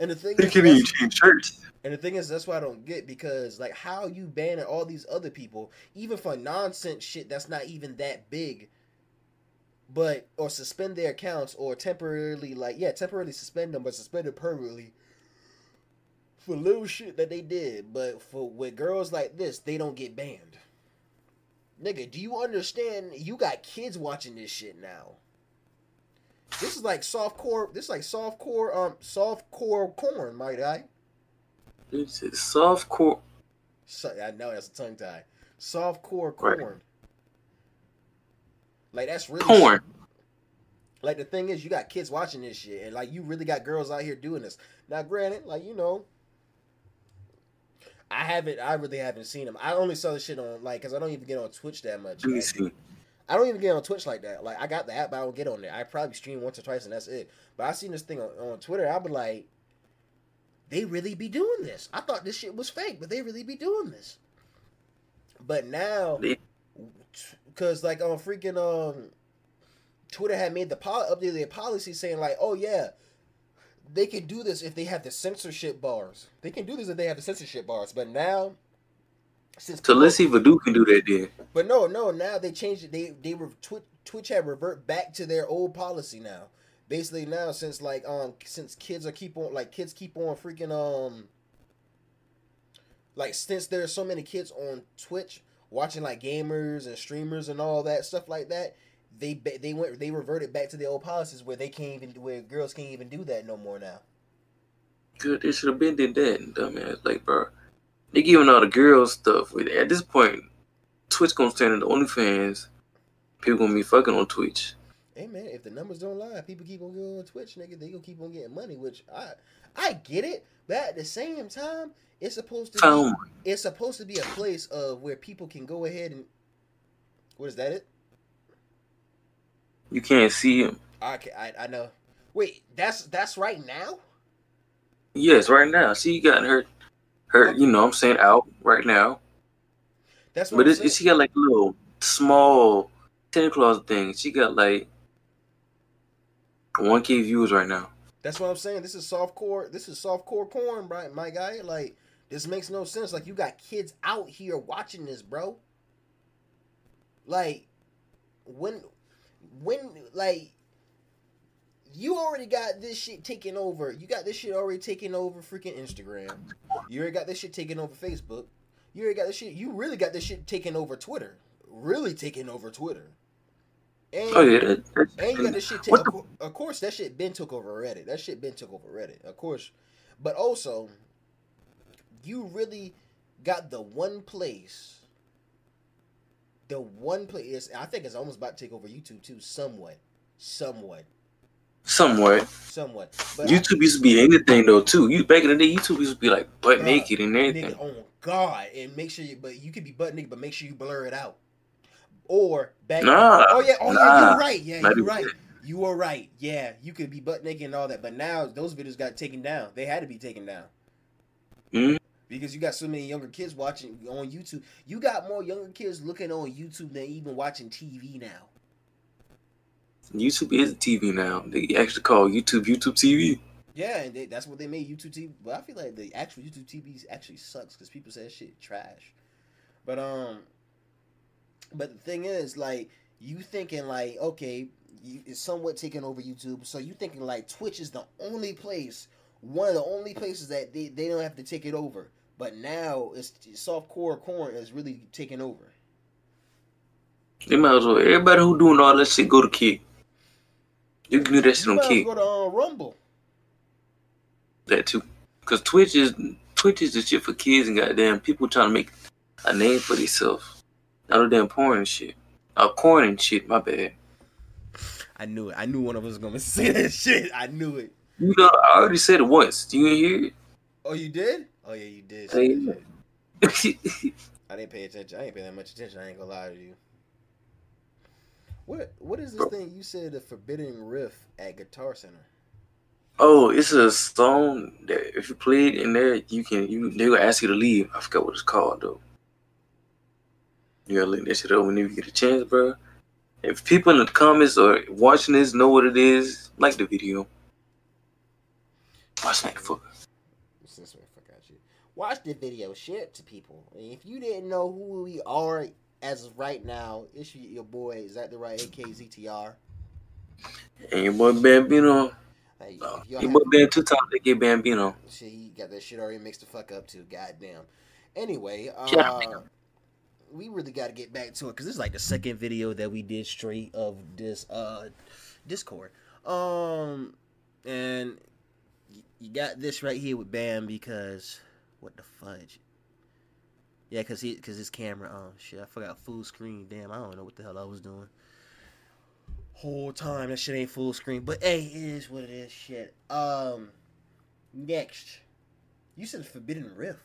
and the thing You is can't even change shirts. And the thing is, that's why I don't get because like how you banning all these other people, even for nonsense shit that's not even that big, but or suspend their accounts or temporarily like yeah temporarily suspend them but suspend it permanently for little shit that they did. But for with girls like this, they don't get banned. Nigga, do you understand? You got kids watching this shit now. This is like soft core. This is like soft core. Um, soft core corn, my guy. It's a soft core. So, I know that's a tongue tie. Soft core Right. Like that's really Corn. Like the thing is, you got kids watching this shit, and like you really got girls out here doing this. Now, granted, like you know, I haven't, I really haven't seen them. I only saw this shit on like, cause I don't even get on Twitch that much. Let me Like, see. I don't even get on Twitch like that. Like I got the app, but I don't get on there. I probably stream once or twice, and that's it. But I seen this thing on, on Twitter. I be like, they really be doing this. I thought this shit was fake, but they really be doing this. But now, because like on freaking um, Twitter had made the pol- updated their policy saying like, oh yeah, they can do this if they have the censorship bars. They can do this if they have the censorship bars. But now, since So let's see if Adu can do that then. but no, no. Now they changed it. They they were Twitch, Twitch had revert back to their old policy now. Basically now, since like um since kids are keep on like kids keep on freaking um like since there's so many kids on Twitch watching like gamers and streamers and all that stuff like that. They they went they reverted back to the old policies where they can't even where girls can't even do that no more now. Good, they should have been did that, dumbass. Like, bro, they giving all the girls stuff. At this point, Twitch gonna stand in the OnlyFans. People gonna be fucking on Twitch. Hey man, if the numbers don't lie, people keep on going on Twitch, nigga. They gonna keep on getting money, which I I get it, but at the same time, it's supposed to be it's supposed to be a place of where people can go ahead and what is that it? you can't see him. Okay, I I know. Wait, that's that's right now. Yes, right now. She got her, her. You know, what I'm saying out right now. That's what But I'm it's, saying. she got like a little small Santa Claus thing. She got like 1k views right now. That's what I'm saying. This is soft core. This is soft core corn, right, My guy, like this makes no sense. Like you got kids out here watching this, bro. Like when when like you already got this shit taken over. You got this shit already taken over freaking Instagram. You already got this shit taken over Facebook. You already got this shit. You really got this shit taken over Twitter. Really taking over Twitter. And, Oh yeah, that, that's, and you got this shit. Take, of course, that shit been took over Reddit. That shit been took over Reddit. Of course, but also, you really got the one place. The one place. I think it's almost about to take over YouTube too. Somewhat, somewhat, somewhat. somewhat. But YouTube used to be anything though too. You back in the day, YouTube used to be like butt naked and everything. nigga, oh God, and make sure you. But you could be butt naked, but make sure you blur it out. Or back. Nah, oh yeah. Oh yeah. nah, You're right. Yeah, you're right. You were right. Yeah, you could be butt naked and all that, but now those videos got taken down. They had to be taken down Mhm. because you got so many younger kids watching on YouTube. You got more younger kids looking on YouTube than even watching TV now. YouTube is TV now. They actually call YouTube YouTube TV. Yeah, and they, that's what they made YouTube TV. But I feel like the actual YouTube TV actually sucks because people say that shit trash. But um, but the thing is, like, you thinking like, okay, you, it's somewhat taking over YouTube. So you thinking like Twitch is the only place, one of the only places that they, they don't have to take it over. But now it's soft core corn is really taking over. They might as well. Everybody who doing all this shit go to Kick. You can do that shit on Kick. go to uh, Rumble. That too. Cause Twitch is Twitch is the shit for kids and goddamn people trying to make a name for themselves. Not no damn porn and shit. Uh, corn and shit. My bad. I knew it. I knew one of us was gonna say that shit. I knew it. You know, I already said it once. Do you hear Oh, you did? Oh yeah, you did. Hey. say that shit. it? I didn't pay attention. I ain't pay that much attention. I ain't gonna lie to you. What What is this thing you said? The Forbidden Riff at Guitar Center. oh, it's a song that if you play it in there, you can you they gonna ask you to leave. I forgot what it's called though. You gotta look that shit up when you get a chance, bro. If people in the comments or watching this know what it is, like the video. Watch that fuck. Since we forgot you. Watch the video. Share it to people. And if you didn't know who we are as of right now, issue your boy. Is that the right AKZTR? And your boy Bambino. Like, Uh, your boy Bam two times they get Bambino. Shit, he got that shit already mixed the fuck up too. Goddamn. Anyway, uh, we really got to get back to it because this is like the second video that we did straight of this uh Discord. Um, and you got this right here with Bam because what the fudge? Yeah, cause he cause his camera. Oh shit, I forgot full screen. Damn, I don't know what the hell I was doing. Whole time that shit ain't full screen, but hey, it is what it is. Shit. Um, next, you said Forbidden Riff.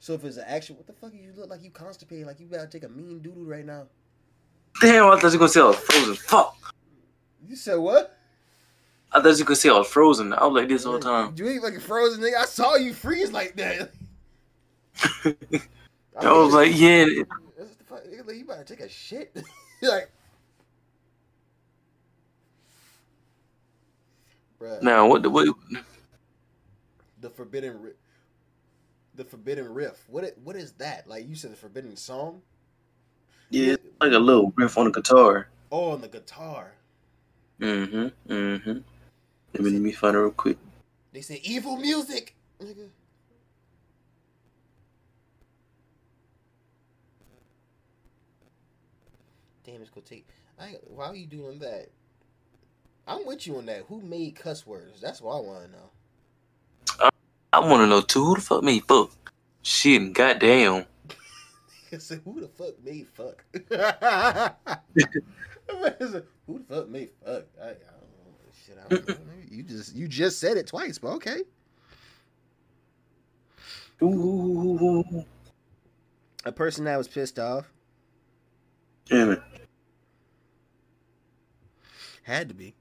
So if it's an action, what the fuck? You look like you constipated, like you about to take a mean doodle right now. Damn, I thought you were gonna say I was frozen. Fuck. You said what? I thought you could say I was frozen. I was like this all the time. You ain't fucking frozen, nigga. I saw you freeze like that. I was like, yeah. That's the fuck, like, you about to take a shit. like, bruh, Now what the what? the Forbidden. The Forbidden riff. What? It, what is that? Like you said, the Forbidden Song. Yeah, it's like a little riff on the guitar. Oh, on the guitar. Mm-hmm. Mm-hmm. Let me let me find it real quick. They say evil music, nigga. Damn, it's gonna take. I why are you doing that? I'm with you on that. Who made cuss words? That's what I want to know. I want to know too. Who the fuck made fuck? Shit, and goddamn. I said, who the fuck made fuck? who the fuck made fuck? I, I don't know. Shit, I don't know. You just you just said it twice, but okay. Ooh. A person that was pissed off Damn it. had to be.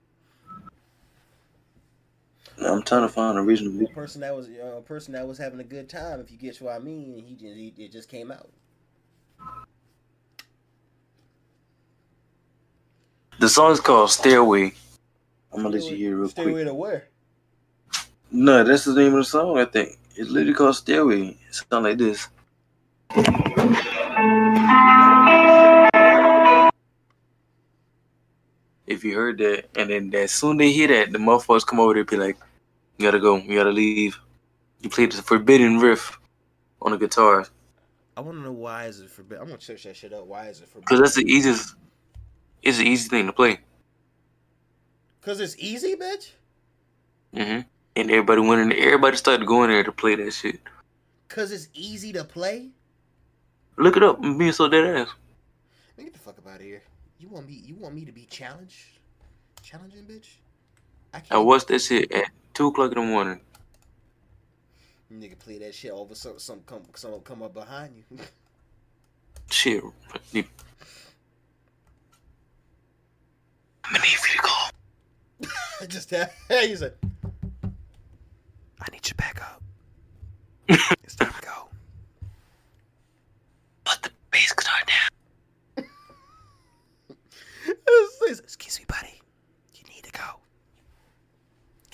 Now I'm trying to find a reasonable. A person that was uh, a person that was having a good time, if you get what I mean, he just he, it just came out. The song is called Stairway. I'm gonna let you hear it real Stay quick. Stairway to where? No, that's the name of the song. I think it's literally called Stairway. It sounds like this. if you heard that, and then as soon they hear that, the motherfuckers come over there and be like, "You gotta go, you gotta leave." You played the forbidden riff on the guitar I want to know why is it forbidden. I'm gonna search that shit up. Why is it forbidden? because that's the easiest. It's the easy thing to play. Cause it's easy, bitch. hmm And everybody went in. Everybody started going there to play that shit. Cause it's easy to play. Look it up. I'm being so dead ass. Man, get the fuck up out of here. You want me? You want me to be challenged? Challenging, bitch. I can't. I watched that shit at two o'clock in the morning. Nigga play that shit over some some come some come up behind you. Shit. You- I'm gonna need for you to call. Just that. Hey, he's like, I need you back up. it's time to go. Put the bass guitar down. Excuse me, buddy. You need to go.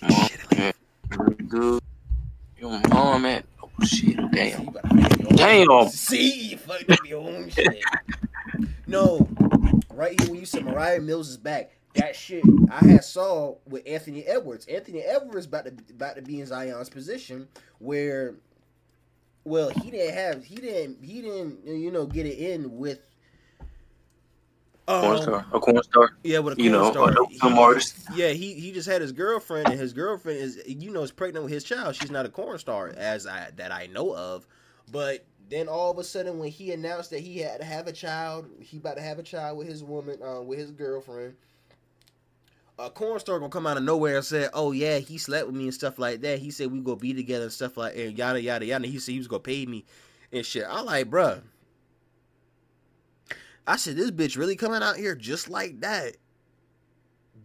Mom, Shit, leave. man, really good. Your mom at oh shit, damn. you better make your own- Damn. See, you fucked up your own shit. No, right here when you said Mariah Mills is back, that shit I had saw with Anthony Edwards. Anthony Edwards about to about to be in Zion's position where, well, he didn't have he didn't he didn't you know get it in with. Corn um, star, a corn star. yeah, with a You know, corn star. He- artist. Yeah, he he just had his girlfriend, and his girlfriend is you know is pregnant with his child. She's not a corn star as I that I know of, but then all of a sudden when he announced that he had to have a child, he about to have a child with his woman, uh, with his girlfriend. A corn star gonna come out of nowhere and say, "Oh yeah, he slept with me and stuff like that." He said we go be together and stuff like and yada yada yada. He said he was gonna pay me and shit. I like, bruh. I said this bitch really coming out here just like that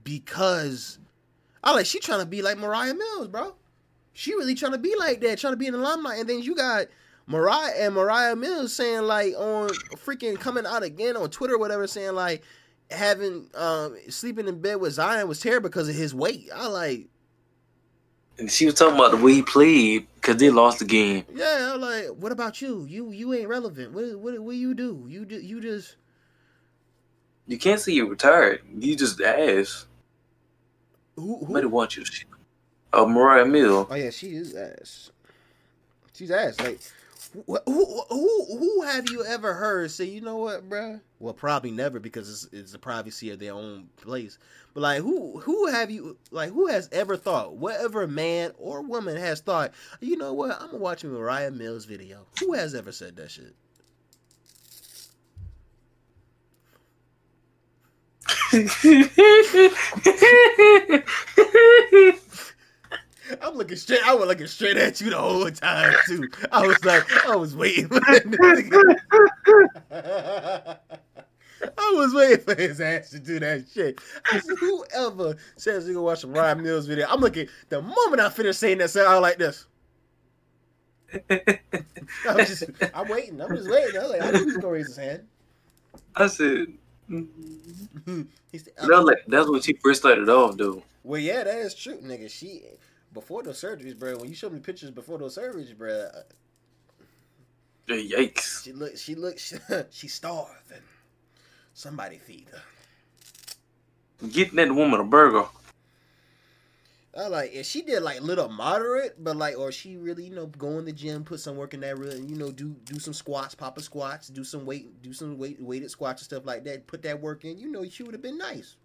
because I like she trying to be like Mariah Mills, bro. She really trying to be like that, trying to be an alumni, and then you got Mariah and Mariah Mills saying like on freaking coming out again on Twitter, or whatever, saying like having um sleeping in bed with Zion was terrible because of his weight. I like, And she was talking about the we played because they lost the game. yeah, I'm like. What about you? You you ain't relevant. What what what you do? You do you just You can't say you're retired. You just ass. who who? Nobody wants you. Shit. Uh, Mariah Mill. Oh yeah, she is ass. She's ass. Like, who who who, who have you ever heard say, you know what, bruh? Well, probably never because it's, it's the privacy of their own place. But like, who who have you like who has ever thought, whatever man or woman has thought, you know what? I'm gonna watch Mariah Mills video. Who has ever said that shit? I'm looking straight. I was looking straight at you the whole time too. I was like, I was waiting for that. I was waiting for his ass to do that shit. I said, whoever says he gonna watch a Ryan Mills video, I'm looking. The moment I finish saying that, I was like this. I'm just, I'm waiting. I'm just waiting. I was like, I knew he was gonna raise his hand. I said, Mm-hmm. He said, that was like, that's when she first started off, dude. Well, yeah, that is true, nigga. She before those surgeries, bro. When you showed me pictures before those surgeries, bro, Yikes. she look, she look, she, she's starving. Somebody feed her. Getting that woman a burger. I like, and she did like little moderate, but like, or she really, you know, go in the gym, put some work in that, really, you know, do do some squats, pop a squats, do some weight, do some weight weighted squats and stuff like that. Put that work in, you know, she would have been nice.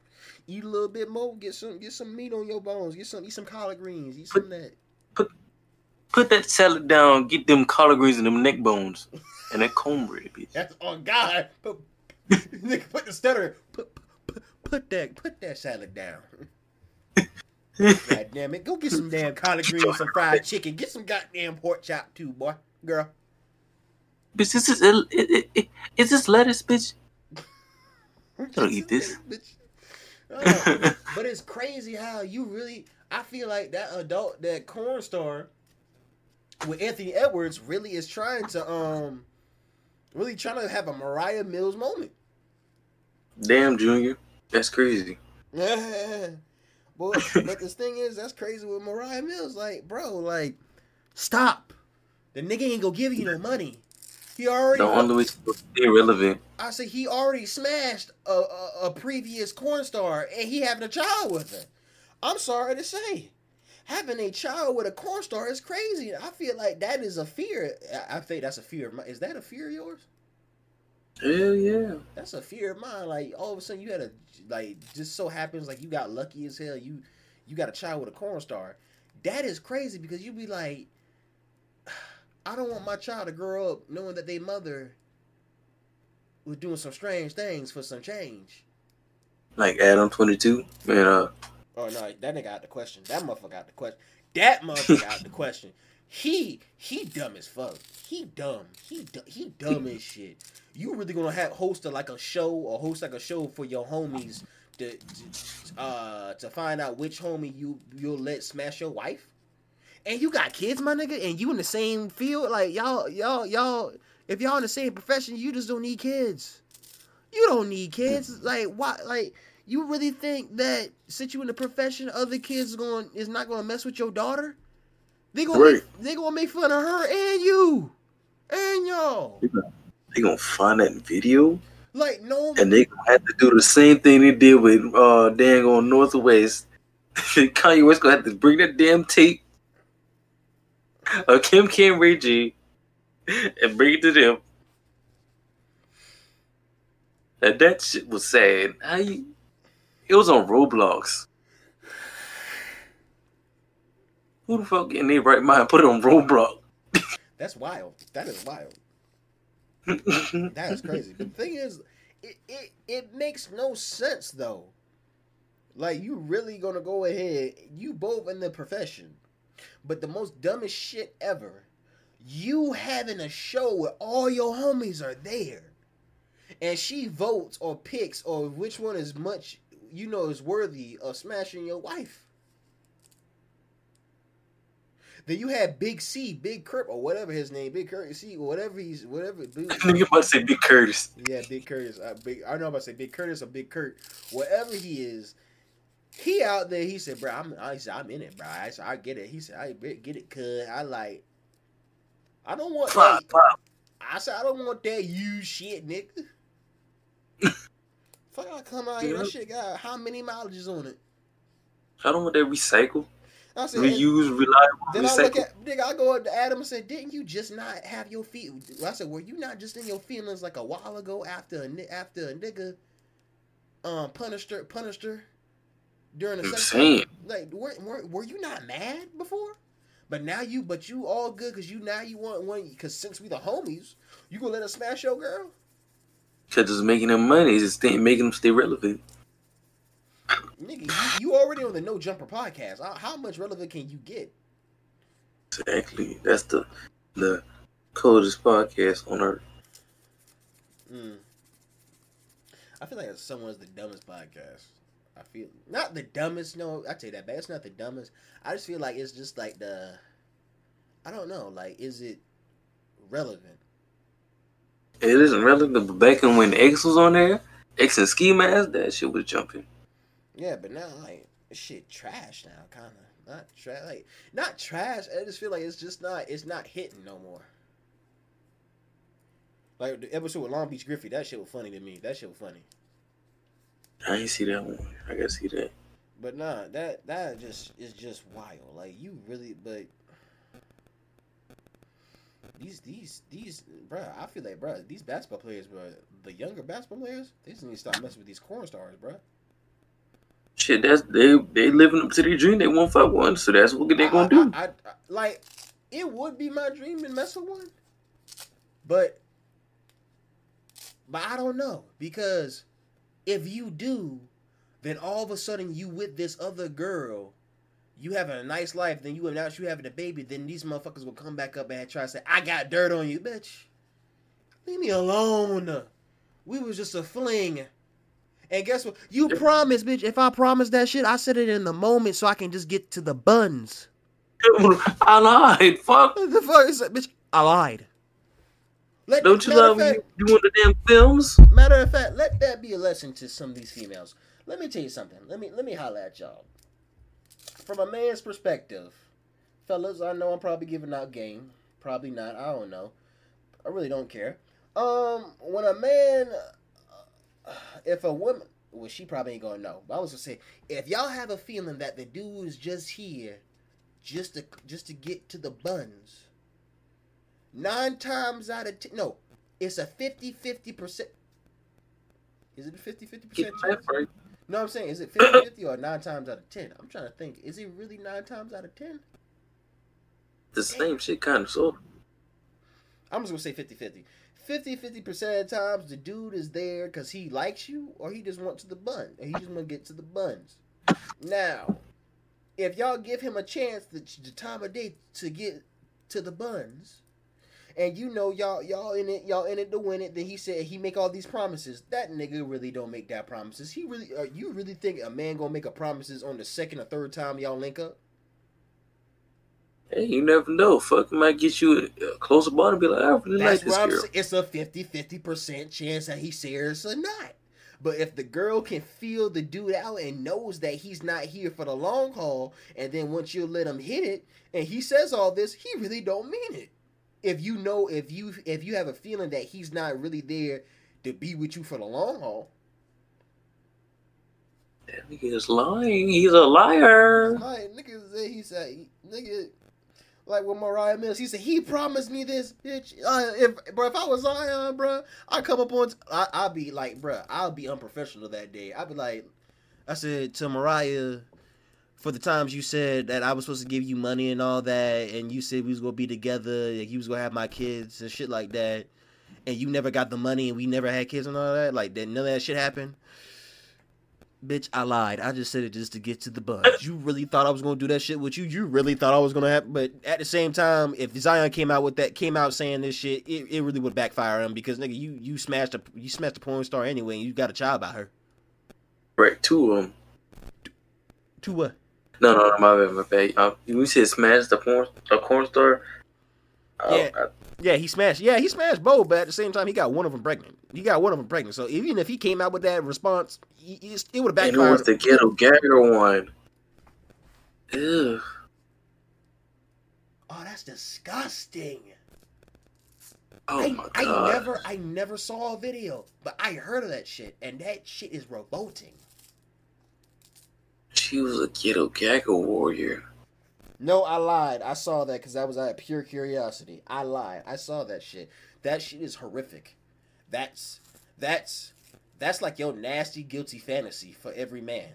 Eat a little bit more, get some get some meat on your bones, get some eat some collard greens, eat some of that. Put put that salad down, get them collard greens and them neck bones. And that cornbread, bitch. That's on God. Put, put the stutter. Put, put, put that put that salad down. God damn it. Go get some damn collard greens, some fried chicken. Get some goddamn pork chop too, boy. Girl. Bitch, this is, it, it, it, is this lettuce, bitch? Don't eat this. Bitch. Uh, but it's crazy how you really I feel like that adult that corn star with Anthony Edwards really is trying to um really trying to have a Mariah Mills moment. Damn, Junior. That's crazy. but but the thing is, that's crazy with Mariah Mills. Like, bro, like, stop. The nigga ain't gonna give you no money. He already. The only way to stay relevant. I said he already smashed a, a, a previous corn star, and he having a child with her. I'm sorry to say, having a child with a corn star is crazy. I feel like that is a fear. I, I think that's a fear. Is that a fear of yours? Hell yeah. That's a fear of mine. Like all of a sudden you had a like just so happens like you got lucky as hell. You you got a child with a corn star. That is crazy because you'd be like, I don't want my child to grow up knowing that their mother was doing some strange things for some change. Like Adam twenty two. Man, uh Oh no, that nigga got the question. That motherfucker got the question. That motherfucker got the question. He he dumb as fuck. He dumb. He he dumb as shit. You really gonna have host a, like a show or host like a show for your homies to, to uh to find out which homie you you'll let smash your wife? And you got kids, my nigga, and you in the same field, like y'all y'all y'all. If y'all in the same profession, you just don't need kids. You don't need kids. Like why? Like you really think that since you in the profession, other kids going is not gonna mess with your daughter? They gonna make, they gonna make fun of her and you and y'all. they gonna find that video Like no, and they gonna have to do the same thing they did with uh dang on North West. Kanye West gonna have to bring that damn tape of Kim K and Ray J and bring it to them. And that shit was sad. I, it was on Roblox. Who the fuck in their right mind put it on Roblox? that's wild. That is wild. That is crazy. But the thing is, it, it it makes no sense though. Like you really gonna go ahead? You both in the profession, but the most dumbest shit ever. You having a show where all your homies are there, and she votes or picks or which one is much you know is worthy of smashing your wife. Then you had Big C, Big Kurt, or whatever his name, Big Kurt, C, whatever he's, whatever. Big, you about to say Big Curtis. yeah, Big Curtis. Uh, big, I don't know if I say Big Curtis or Big Kurt. Whatever he is, he out there. He said, "Bro, I'm." I said, "I'm in it, bro." I said, "I get it." He said, "I get it, cuz I like." I don't want. That. I said, "I don't want that you shit, nigga." Fuck, I come out here. That shit got how many mileages on it? I don't want that recycle, I said, reuse, reliable, Then I look at nigga, I go up to Adam and said, "Didn't you just not have your feet?" I said, "Were you not just in your feelings like a while ago after a after a nigga um punished her punished her during the saying. Like, were, were were you not mad before? But now you, but you all good because you now you want one because since we the homies, you gonna let us smash your girl? Cause it's making them money. It's just making them stay relevant. Nigga, you, you already on the No Jumper podcast. How, how much relevant can you get? Exactly. That's the the coldest podcast on earth. Mm. I feel like someone's the dumbest podcast. I feel not the dumbest. No, I tell you that, but it's not the dumbest. I just feel like it's just like the. I don't know. Like, is it relevant? It isn't relevant, but back when X was on there, X and Ski Mask, that shit was jumping. Yeah, but now like shit trash now, kind of not trash. Like not trash. I just feel like it's just not. It's not hitting no more. Like the episode with Long Beach Griffy, that shit was funny to me. That shit was funny. I ain't see that one. I gotta see that. But nah, that that just is just wild. Like you really, but these these these, bruh, I feel like, bruh, these basketball players, bruh, the younger basketball players, they just need to stop messing with these corn stars, bruh. Shit, that's they they living up to their dream. They won't fuck one, so that's what they gonna do. I, I, I- like, it would be my dream to mess with one, but but I don't know because if you do, then all of a sudden you with this other girl, you having a nice life, then you announce you having a baby, then these motherfuckers will come back up and try to say, "I got dirt on you, bitch." Leave me alone. We was just a fling. And guess what? You promised, bitch. If I promise that shit, I said it in the moment so I can just get to the buns. I lied. Fuck. The fuck is that, bitch? I lied. Let, Don't you love fact, you doing the damn films? Matter of fact, let that be a lesson to some of these females. Let me tell you something. Let me let me holler at y'all. From a man's perspective, fellas, I know I'm probably giving out game. Probably not. I don't know. I really don't care. Um, when a man, if a woman, well, she probably ain't gonna know. But I was gonna say, if y'all have a feeling that the dude is just here, just to just to get to the buns, nine times out of ten, no, it's a 50-50 percent. Is it a 50 50 Get percent my chance? No, I'm saying, is it 50 50 or nine times out of ten? I'm trying to think. Is it really nine times out of ten? The same shit, kind of of. I'm just gonna say 50 50. 50 50 percent of times the dude is there because he likes you or he just wants to the bun and he just want to get to the buns. Now, if y'all give him a chance the, the time of day to get to the buns, and you know y'all y'all in it y'all in it to win it, then he said he make all these promises. That nigga really don't make that promises. He really uh, you really think a man gonna make a promises on the second or third time y'all link up? Hey, you never know. Fuck might get you a closer bond and be like, I really That's like this girl. saying it's a 50 50% chance that he's serious or not. But if the girl can feel the dude out and knows that he's not here for the long haul, and then once you let him hit it, and he says all this, he really don't mean it. If you know, if you if you have a feeling that he's not really there to be with you for the long haul, That nigga is lying. He's a liar. nigga he said, nigga, like with Mariah Mills, he said he promised me this, bitch. Uh, if bro, if I was Zion, bro, I come up on, I I'd be like, bro, I'll be unprofessional that day. I'd be like, I said to Mariah, for the times you said that I was supposed to give you money and all that, and you said we was gonna be together, and you was gonna have my kids and shit like that, and you never got the money, and we never had kids and all that, like that, none of that shit happened. Bitch, I lied. I just said it just to get to the buzz. You really thought I was gonna do that shit with you? You really thought I was gonna have? But at the same time, if Zion came out with that, came out saying this shit, it, it really would backfire him because nigga, you you smashed a you smashed a porn star anyway, and you got a child by her. Right, two of them. Two what? No, no, no, my bad, my bad. Uh, you said smash the porn, a porn star. Uh, Yeah. I- Yeah, he smashed. Yeah, he smashed both, but at the same time, he got one of them pregnant. He got one of them pregnant. So even if he came out with that response, he, he it would have and it was backfired. the ghetto gagger one. Ew. oh, that's disgusting. Oh I, my I never, I never saw a video, but I heard of that shit, and that shit is revolting. She was a ghetto gagger warrior. No, I lied. I saw that because that was out of pure curiosity. I lied. I saw that shit. That shit is horrific. That's that's that's like your nasty guilty fantasy for every man.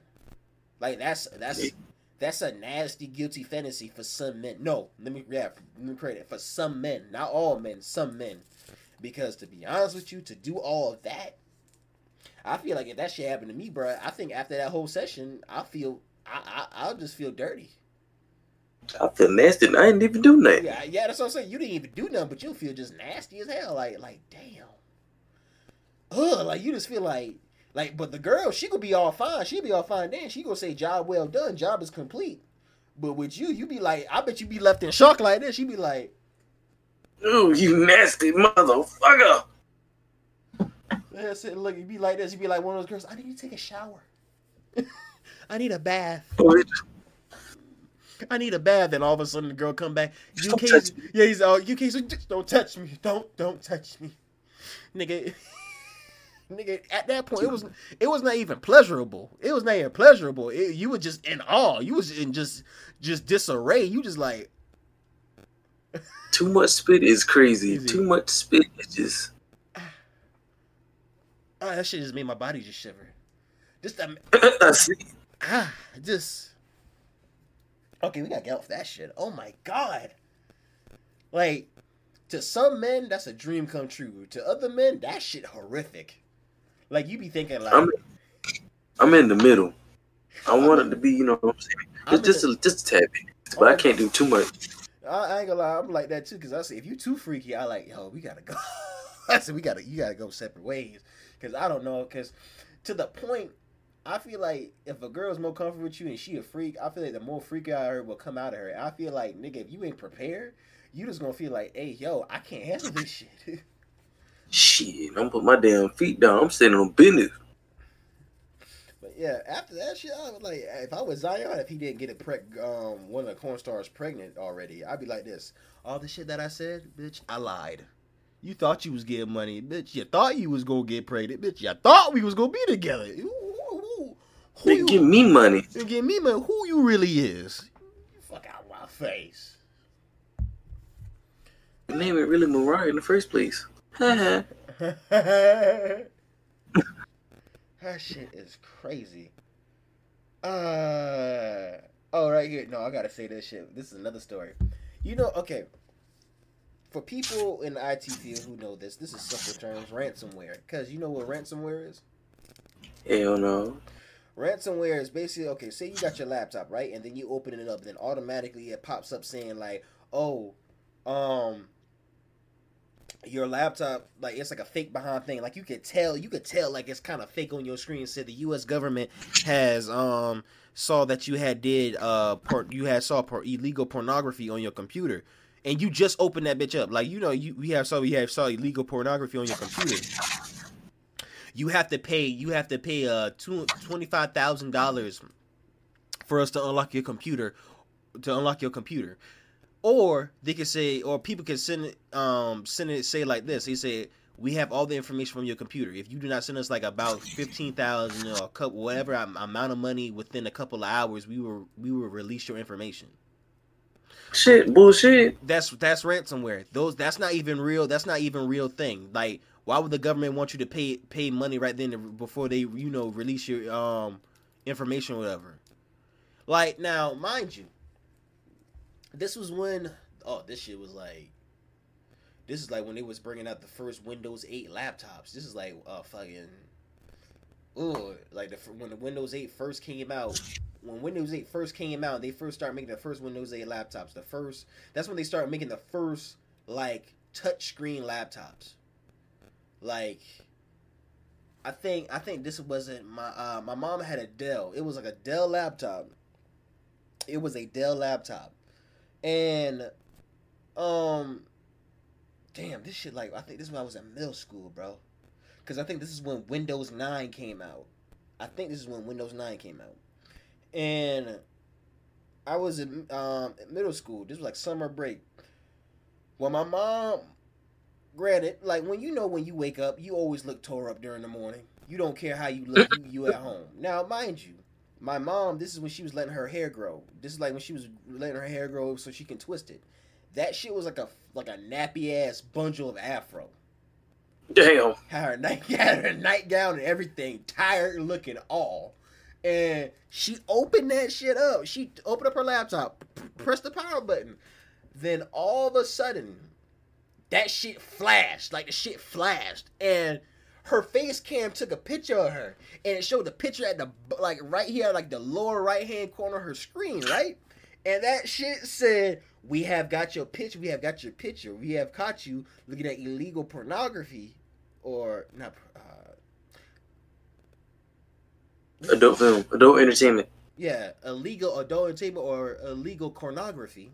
Like that's that's that's a nasty guilty fantasy for some men. No, let me yeah, let me create it for some men, not all men, some men. Because to be honest with you, to do all of that, I feel like if that shit happened to me, bro, I think after that whole session, I feel I, I I'll just feel dirty. I feel nasty. and I didn't even do nothing. Yeah, yeah, that's what I'm saying. You didn't even do nothing, but you feel just nasty as hell. Like, like, damn. Ugh, like you just feel like, like, but the girl, she could be all fine. She be all fine. Then she gonna say, "Job well done. Job is complete." But with you, you be like, I bet you be left in shock like this. You be like, Ooh, you nasty motherfucker. yeah, sit and look. You be like this. You be like one of those girls. I need to take a shower. I need a bath. I need a bath. And all of a sudden the girl come back. You don't can't. Yeah, he's all. You can't. Just don't touch me. Don't don't touch me, nigga. nigga, at that point it was it was not even pleasurable. It was not even pleasurable. It, you were just in awe. You was in just just disarray. You just like Too much spit is crazy. Easy. Too much spit is just. ah, that shit just made my body just shiver. Just see. ah, just okay. We gotta get off that shit. Oh my god, like to some men that's a dream come true. To other men, that shit horrific. Like you be thinking like. I'm, I'm in the middle. I want it to be, you know what I'm saying? I'm in Just, just, a, just a tad bit. But I can't do too much. I, I ain't gonna lie, I'm like that too. Cause I say if you too freaky, I like yo, we gotta go. I said we gotta, you gotta go separate ways. Cause I don't know. Cause to the point, I feel like if a girl's more comfortable with you and she a freak, I feel like the more freak out of her will come out of her. I feel like nigga, if you ain't prepared, you just gonna feel like, hey yo, I can't handle this shit. Shit, I'm put my damn feet down. I'm standing on business. But yeah, after that shit, I was like, if I was Zion, if he didn't get a preg, um, one of the corn stars pregnant already, I'd be like this. All the shit that I said, bitch, I lied. You thought you was getting money, bitch. You thought you was gonna get pregnant, bitch. You thought we was gonna be together. Who, who, who, who They you, give me money. you give me money? Who you really is? You fuck out my face. The name ain't really Mariah in the first place. Haha. that shit is crazy. Uh oh, right here. No, I gotta say this shit. This is another story. You know, okay. For people in the IT field who know this, this is simple terms ransomware. Cause you know what ransomware is? Hell no. Ransomware is basically okay. Say you got your laptop right, and then you open it up, and then automatically it pops up saying like, "Oh, um, your laptop like it's like a fake behind thing. Like you could tell, you could tell like it's kind of fake on your screen. Said the U.S. government has um saw that you had did uh por- you had saw por- illegal pornography on your computer." And you just opened that bitch up, like you know, you we have saw we have saw illegal pornography on your computer you have to pay you have to pay uh two, $25,000 for us to unlock your computer to unlock your computer or they could say or people can send it um send it say like this they say we have all the information from your computer if you do not send us like about 15,000 or a couple whatever amount of money within a couple of hours we will we will release your information Shit, bullshit. that's that's ransomware. Those that's not even real. That's not even real thing. Like, why would the government want you to pay pay money right then to- before they you know release your um information or whatever? Like now, mind you, this was when oh this shit was like. This is like when they was bringing out the first Windows 8 laptops. This is like uh fucking, oh like the when the Windows 8 first came out, when Windows 8 first came out, they first started making the first Windows 8 laptops. The first, that's when they started making the first like touchscreen laptops. Like, I think I think this wasn't my uh, my mom had a Dell. It was like a Dell laptop. It was a Dell laptop, and um, damn, this shit like I think this is when I was in middle school, bro. Cause I think this is when Windows 9 came out. I think this is when Windows 9 came out and I was in um, middle school. This was like summer break. Well, my mom, granted, like when you know when you wake up, you always look tore up during the morning. You don't care how you look. You, you at home. Now, mind you, my mom. This is when she was letting her hair grow. This is like when she was letting her hair grow so she can twist it. That shit was like a like a nappy ass bundle of afro. Damn. Had her night had her nightgown and everything, tired looking all. And she opened that shit up. She opened up her laptop, p- pressed the power button. Then all of a sudden, that shit flashed. Like the shit flashed. And her face cam took a picture of her. And it showed the picture at the like right here, like the lower right hand corner of her screen, right? And that shit said, We have got your picture, we have got your picture, we have caught you looking at illegal pornography or not uh, Adult film, adult entertainment. Yeah, illegal adult entertainment or illegal pornography.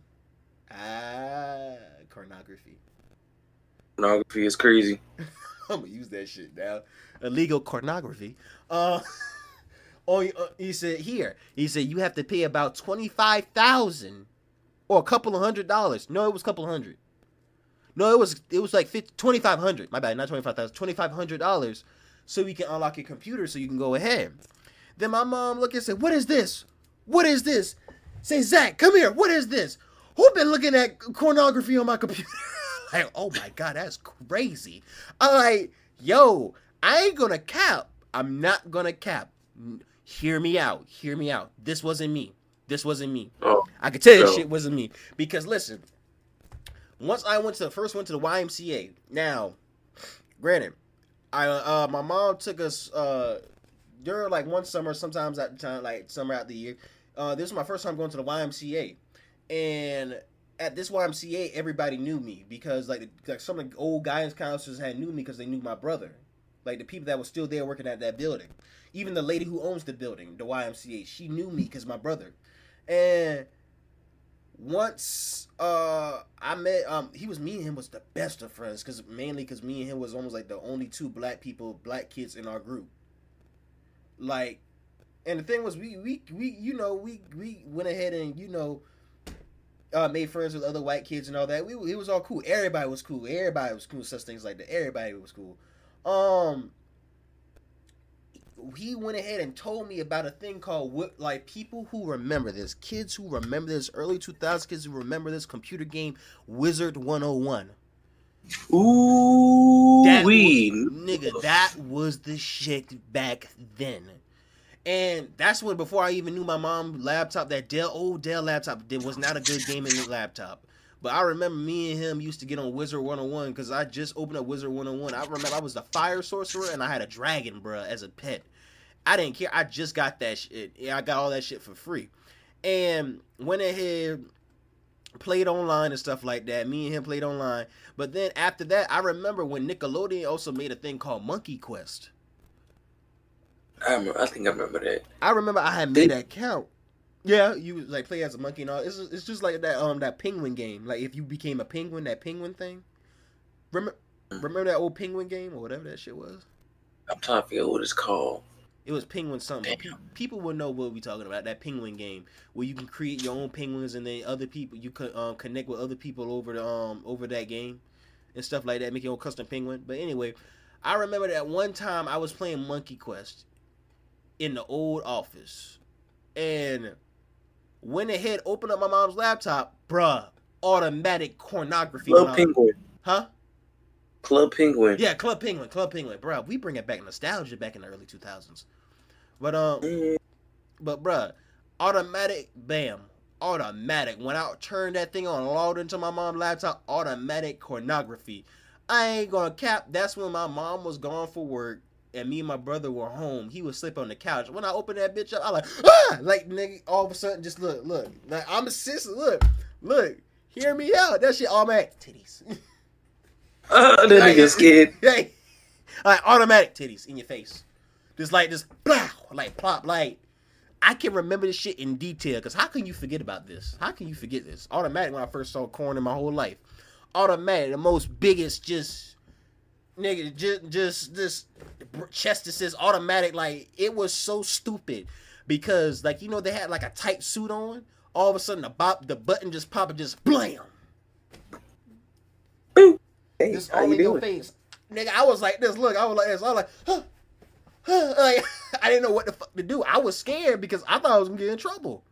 Ah, pornography. Pornography is crazy. I'm gonna use that shit now. Illegal pornography. Uh, oh, uh, he said here. He said you have to pay about twenty five thousand or a couple of hundred dollars. No, it was a couple hundred. No, it was it was like twenty five hundred. My bad, not twenty five thousand. Twenty five hundred dollars, so you can unlock your computer, so you can go ahead. Then my mom looked and said, "What is this? What is this?" Say, Zach, come here. What is this? Who been looking at pornography on my computer? like, oh my god, that's crazy. I'm like, yo, I ain't gonna cap. I'm not gonna cap. Hear me out. Hear me out. This wasn't me. This wasn't me. Oh, I could tell you this shit wasn't me. Because listen, once I went to the first went to the YMCA. Now, granted, I uh my mom took us uh during like one summer, sometimes at the time, like summer out the year. Uh this was my first time going to the YMCA. And at this YMCA, everybody knew me because like, like some of the old guidance counselors had knew me because they knew my brother. Like the people that were still there working at that building. Even the lady who owns the building, the YMCA, she knew me because my brother. And once uh I met um he was me and him was the best of friends because mainly because me and him was almost like the only two black people black kids in our group. Like, and the thing was we we we you know we we went ahead and you know uh, made friends with other white kids and all that. We it was all cool. Everybody was cool. Everybody was cool. Such things like that. Everybody was cool. Um, he went ahead and told me about a thing called Wi- like people who remember this, kids who remember this, early 2000s kids who remember this computer game Wizard 101. Ooh, That was- nigga, that was the shit back then. And that's when before I even knew my mom laptop, that Dell old Dell laptop, it was not a good gaming laptop. But I remember me and him used to get on Wizard 101 because I just opened up Wizard 101. I remember I was the fire sorcerer and I had a dragon, bruh, as a pet. I didn't care. I just got that shit. I got all that shit for free. And went ahead, played online and stuff like that. Me and him played online. But then after that, I remember when Nickelodeon also made a thing called Monkey Quest. I remember. I think I remember that. I remember I had made that count. Yeah, you like play as a monkey and all. It's it's just like that um that penguin game. Like if you became a penguin, that penguin thing. Remember remember that old penguin game or whatever that shit was. I'm trying to figure out what it's called. It was penguin something. Pe- people will know what we talking about. That penguin game where you can create your own penguins and then other people you could um, connect with other people over the um over that game and stuff like that. Make your own custom penguin. But anyway, I remember that one time I was playing Monkey Quest in the old office and went ahead opened up my mom's laptop, bruh. Automatic pornography. Club Penguin. huh? Club Penguin. Yeah, Club Penguin, Club Penguin, bruh. We bring it back nostalgia back in the early two thousands. But um, Mm, but bruh, automatic, bam, automatic. When I turned that thing on, logged into my mom's laptop, automatic pornography. I ain't gonna cap. That's when my mom was gone for work, and me and my brother were home. He was sleeping on the couch. When I opened that bitch up, I like, ah, like nigga. All of a sudden, just look, look. Like I'm a sister. Look, look. Hear me out. That shit automatic titties. Ah, that Like, nigga scared. Hey, like automatic titties in your face, just like this, blah, like plop, like. I can remember this shit in detail because how can you forget about this? How can you forget this? Automatic when I first saw corn in my whole life. Automatic, the most biggest, just nigga, just just this chest that says automatic. Like it was so stupid because like you know they had like a tight suit on. All of a sudden the bop, the button just pop and just blam. Hey, Just how all in your face. Nigga, I was like this. Look, I was like this. I was like, huh, huh. like I didn't know what the fuck to do. I was scared because I thought I was gonna get in trouble.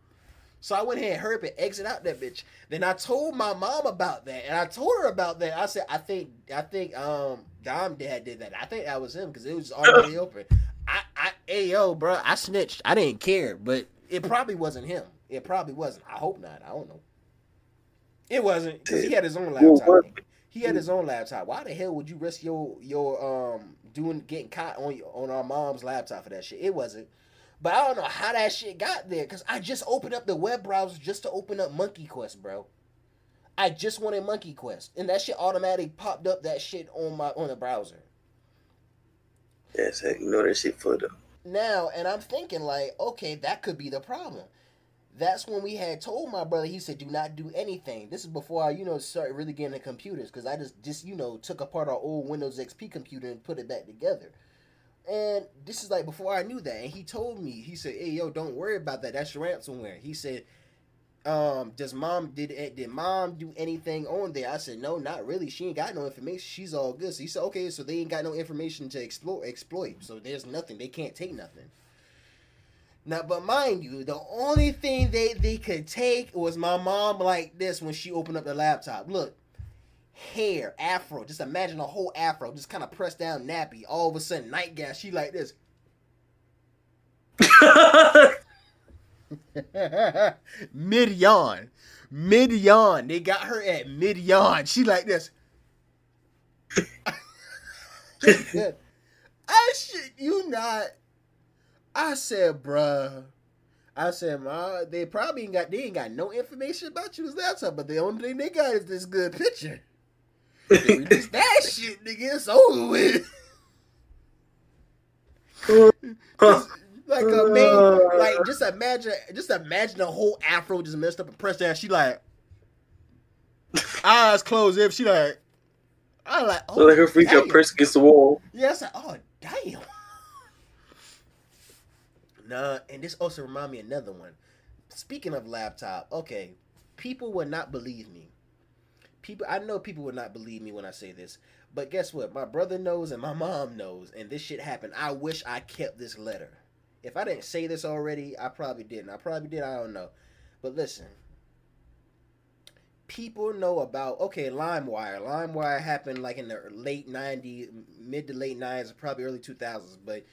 So I went ahead and hurry up and exit out that bitch. Then I told my mom about that, and I told her about that. I said, I think, I think, um, Dom dad did that. I think that was him because it was already open. I, I, hey yo, bro, I snitched. I didn't care, but it probably wasn't him. It probably wasn't. I hope not. I don't know. It wasn't because he had his own laptop. He had his own laptop. Why the hell would you risk your your um doing getting caught on your, on our mom's laptop for that shit? It wasn't. But I don't know how that shit got there because I just opened up the web browser just to open up Monkey Quest, bro. I just wanted Monkey Quest, and that shit automatically popped up that shit on my on the browser. Yes, you know that shit for the. now and i'm thinking like okay that could be the problem that's when we had told my brother he said do not do anything this is before i you know started really getting the computers because i just just you know took apart our old windows xp computer and put it back together and this is like before i knew that and he told me he said hey yo don't worry about that. That's ransomware he said um does mom did did mom do anything on there? I said no not really. She ain't got no information. She's all good. So he said okay so they ain't got no information to exploit exploit. So there's nothing. They can't take nothing. Now but mind you the only thing they they could take was my mom like this when she opened up the laptop. Look hair afro just imagine a whole afro just kind of pressed down nappy all of a sudden night gas she like this mid yawn, mid yawn. They got her at mid yawn. She like this. I shit you not. I said, bruh. I said, ma, they probably ain't got they ain't got no information about you as laptop, but the only thing they got is this good picture. Release that shit, nigga. It's over with. Like a man, like just imagine, just imagine the whole afro just messed up and pressed down. She like eyes closed. If she like, I like, oh, Look like her freak out pressed against the wall. Yeah, I said, oh damn. Nah, and this also remind me another one. Speaking of laptop, okay. people would not believe me. People, I know people would not believe me when I say this, but guess what? My brother knows and my mom knows, and this shit happened. I wish I kept this letter. If I didn't say this already, I probably didn't. I probably did. I don't know. But listen, people know about okay, LimeWire. LimeWire happened like in the late '90s, mid to late '90s, probably early 2000s. But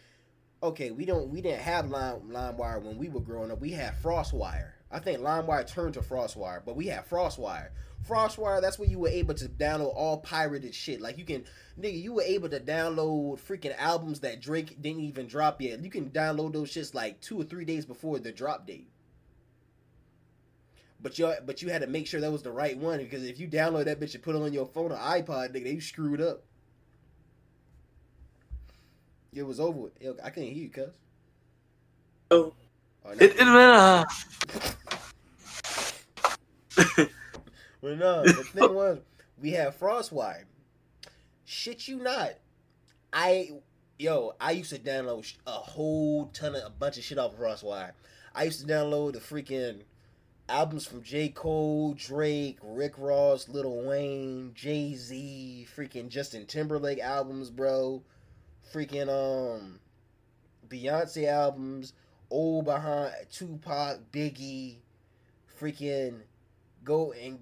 okay, we don't we didn't have Lime LimeWire when we were growing up. We had FrostWire. I think LimeWire turned to FrostWire, but we had FrostWire. FrostWire, that's where you were able to download all pirated shit. Like you can, nigga, you were able to download freaking albums that Drake didn't even drop yet. You can download those shits like two or three days before the drop date. But you but you had to make sure that was the right one because if you download that bitch and put it on your phone or iPod, nigga, they screwed up. It was over with. I couldn't hear you, cuz. Oh. Oh, It, it, uh, But no, the thing was, we had Frostwire. Shit you not. I, yo, I used to download a whole ton of, a bunch of shit off of Frostwire. I used to download the freaking albums from J. Cole, Drake, Rick Ross, Lil Wayne, Jay Z, freaking Justin Timberlake albums, bro. Freaking, um, Beyonce albums, old behind Tupac, Biggie, freaking go and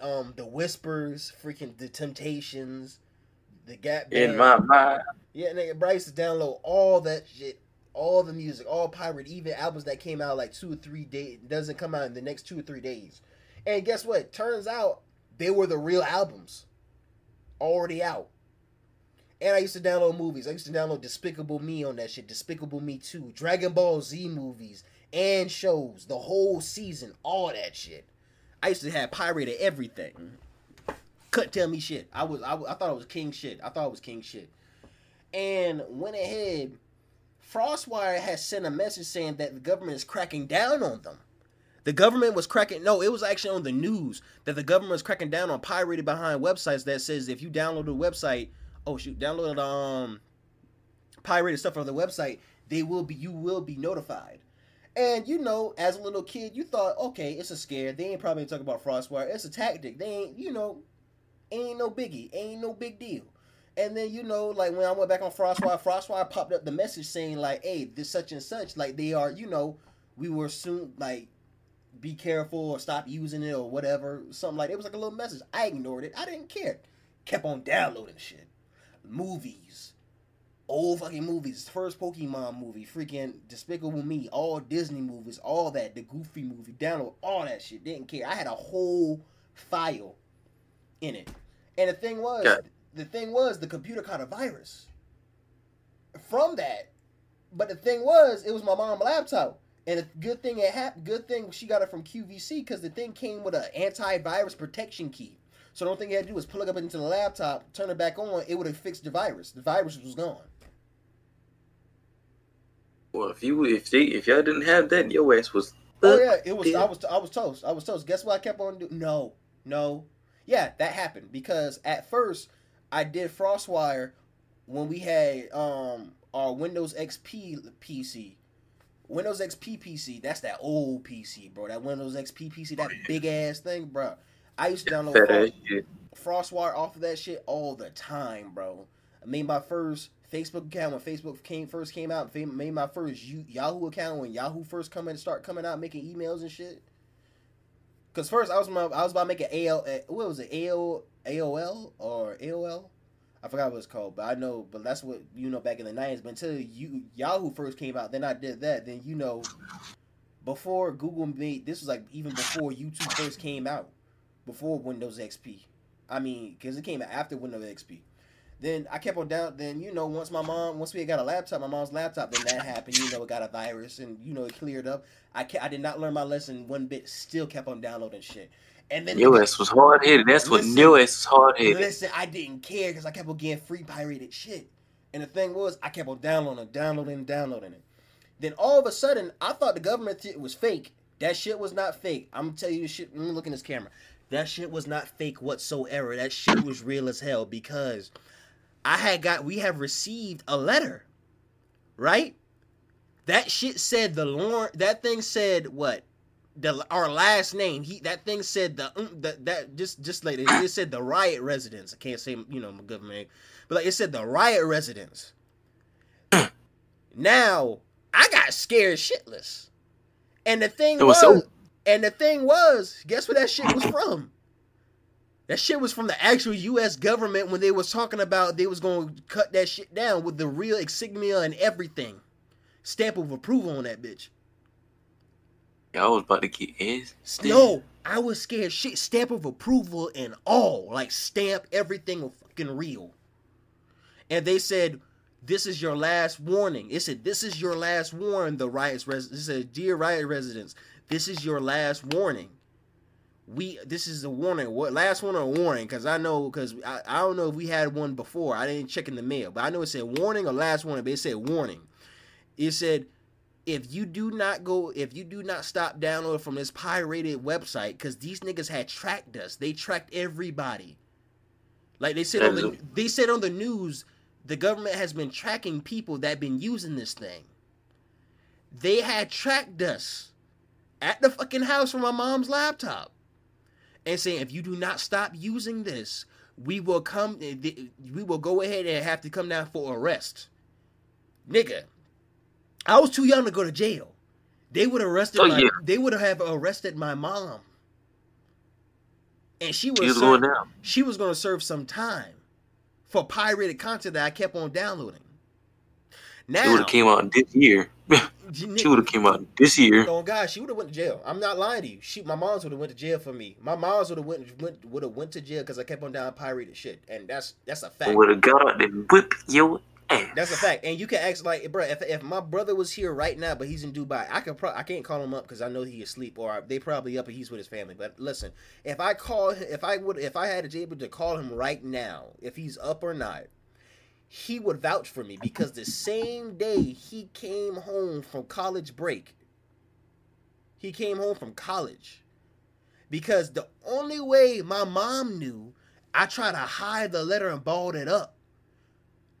um the whispers, freaking the Temptations, the Gap Band. in my mind. Yeah, nigga, Bryce to download all that shit, all the music, all pirate, even albums that came out like two or three days, doesn't come out in the next two or three days. And guess what? Turns out they were the real albums, already out. And I used to download movies. I used to download Despicable Me on that shit, Despicable Me 2, Dragon Ball Z movies, and shows, the whole season, all that shit. I used to have pirated everything. Couldn't tell me shit. I was I, I thought it was king shit. I thought it was king shit. And went ahead. Frostwire has sent a message saying that the government is cracking down on them. The government was cracking. No, it was actually on the news that the government was cracking down on pirated behind websites that says if you download a website, oh shoot, download um pirated stuff on the website, they will be you will be notified. And you know, as a little kid, you thought, okay, it's a scare. They ain't probably talking about Frostwire. It's a tactic. They ain't, you know, ain't no biggie. Ain't no big deal. And then you know, like when I went back on Frostwire, Frostwire popped up the message saying like, "Hey, this such and such, like they are, you know, we were soon like, be careful or stop using it or whatever, something like it was like a little message. I ignored it. I didn't care. Kept on downloading shit, movies, old fucking movies. First Pokemon movie, freaking Despicable Me, all Disney movies, all that, the Goofy movie, download all that shit. Didn't care. I had a whole file in it, and the thing was, the thing was, the computer caught a virus from that. But the thing was, it was my mom's laptop. And a good thing it happened. Good thing she got it from QVC because the thing came with an antivirus protection key. So the only thing you had to do was plug it up into the laptop, turn it back on. It would have fixed the virus. The virus was gone. Well, if you if they if y'all didn't have that, your ass was. Oh yeah, it was. Yeah. I was. I was toast. I was toast. Guess what? I kept on doing. No, no. Yeah, that happened because at first I did FrostWire when we had um our Windows XP PC. Windows XP PC. That's that old PC, bro. That Windows XP PC. That big ass thing, bro. I used to download Frost- FrostWire off of that shit all the time, bro. I made my first Facebook account when Facebook came first came out. Made my first Yahoo account when Yahoo first coming start coming out, making emails and shit. Cause first I was my, I was about to make an AL uh, what was it AO AOL or AOL I forgot what it's called, but I know, but that's what you know back in the nineties. But until you Yahoo first came out, then I did that. Then you know, before Google made this was like even before YouTube first came out, before Windows XP. I mean, because it came after Windows XP. Then I kept on down. Then you know, once my mom, once we got a laptop, my mom's laptop, then that happened. You know, it got a virus, and you know, it cleared up. I I did not learn my lesson one bit. Still kept on downloading shit. And then Your ass was hard headed. That's what Listen. your ass was hard headed. Listen, I didn't care because I kept on getting free pirated shit. And the thing was, I kept on downloading, downloading, downloading it. Then all of a sudden, I thought the government shit was fake. That shit was not fake. I'm gonna tell you this shit. Let me look in this camera. That shit was not fake whatsoever. That shit was real as hell because I had got, we have received a letter, right? That shit said the Lauren. That thing said what? the our last name. He that thing said the um, that that just just like it, it said the riot residence. I can't say you know my government, but like it said the riot residence. now I got scared shitless, and the thing It was was, so- and the thing was, guess where that shit was from? That shit was from the actual U.S. government when they was talking about they was going to cut that shit down with the real insignia and everything, stamp of approval on that bitch. Y'all was about to get ass. No, I was scared. Shit, stamp of approval and all, like stamp everything was fucking real. And they said, "This is your last warning." It said, "This is your last warning." The riots res. It said, "Dear riot residents, this is your last warning." We this is a warning. What last one or warning? Because I know because I, I don't know if we had one before. I didn't check in the mail, but I know it said warning or last warning. But it said warning. It said if you do not go, if you do not stop downloading from this pirated website, because these niggas had tracked us, they tracked everybody. Like they said on the, they said on the news, the government has been tracking people that been using this thing. They had tracked us at the fucking house from my mom's laptop, and saying if you do not stop using this, we will come. Eh, we will go ahead and have to come down for arrest, nigga. I was too young to go to jail. They would have arrested Oh, my. yeah. They would have arrested my mom, and she was she was going to serve some time for pirated content that I kept on downloading. Now it would have came out this year. She would have came out this year. Oh God, she would have went to jail. I'm not lying to you. She, my mom's would have went to jail for me. My mom's would have went, went would have went to jail because I kept on down pirated shit, and that's that's a fact. Would have got out and whip your ass. That's a fact. And you can ask like, bro, if, if my brother was here right now, but he's in Dubai, I could pro- I can't call him up because I know he asleep or they probably up and he's with his family. But listen, if I call, if I would, if I had to be able to call him right now, if he's up or not, he would vouch for me because the same day he came home from college break, he came home from college because the only way my mom knew, I tried to hide the letter and balled it up.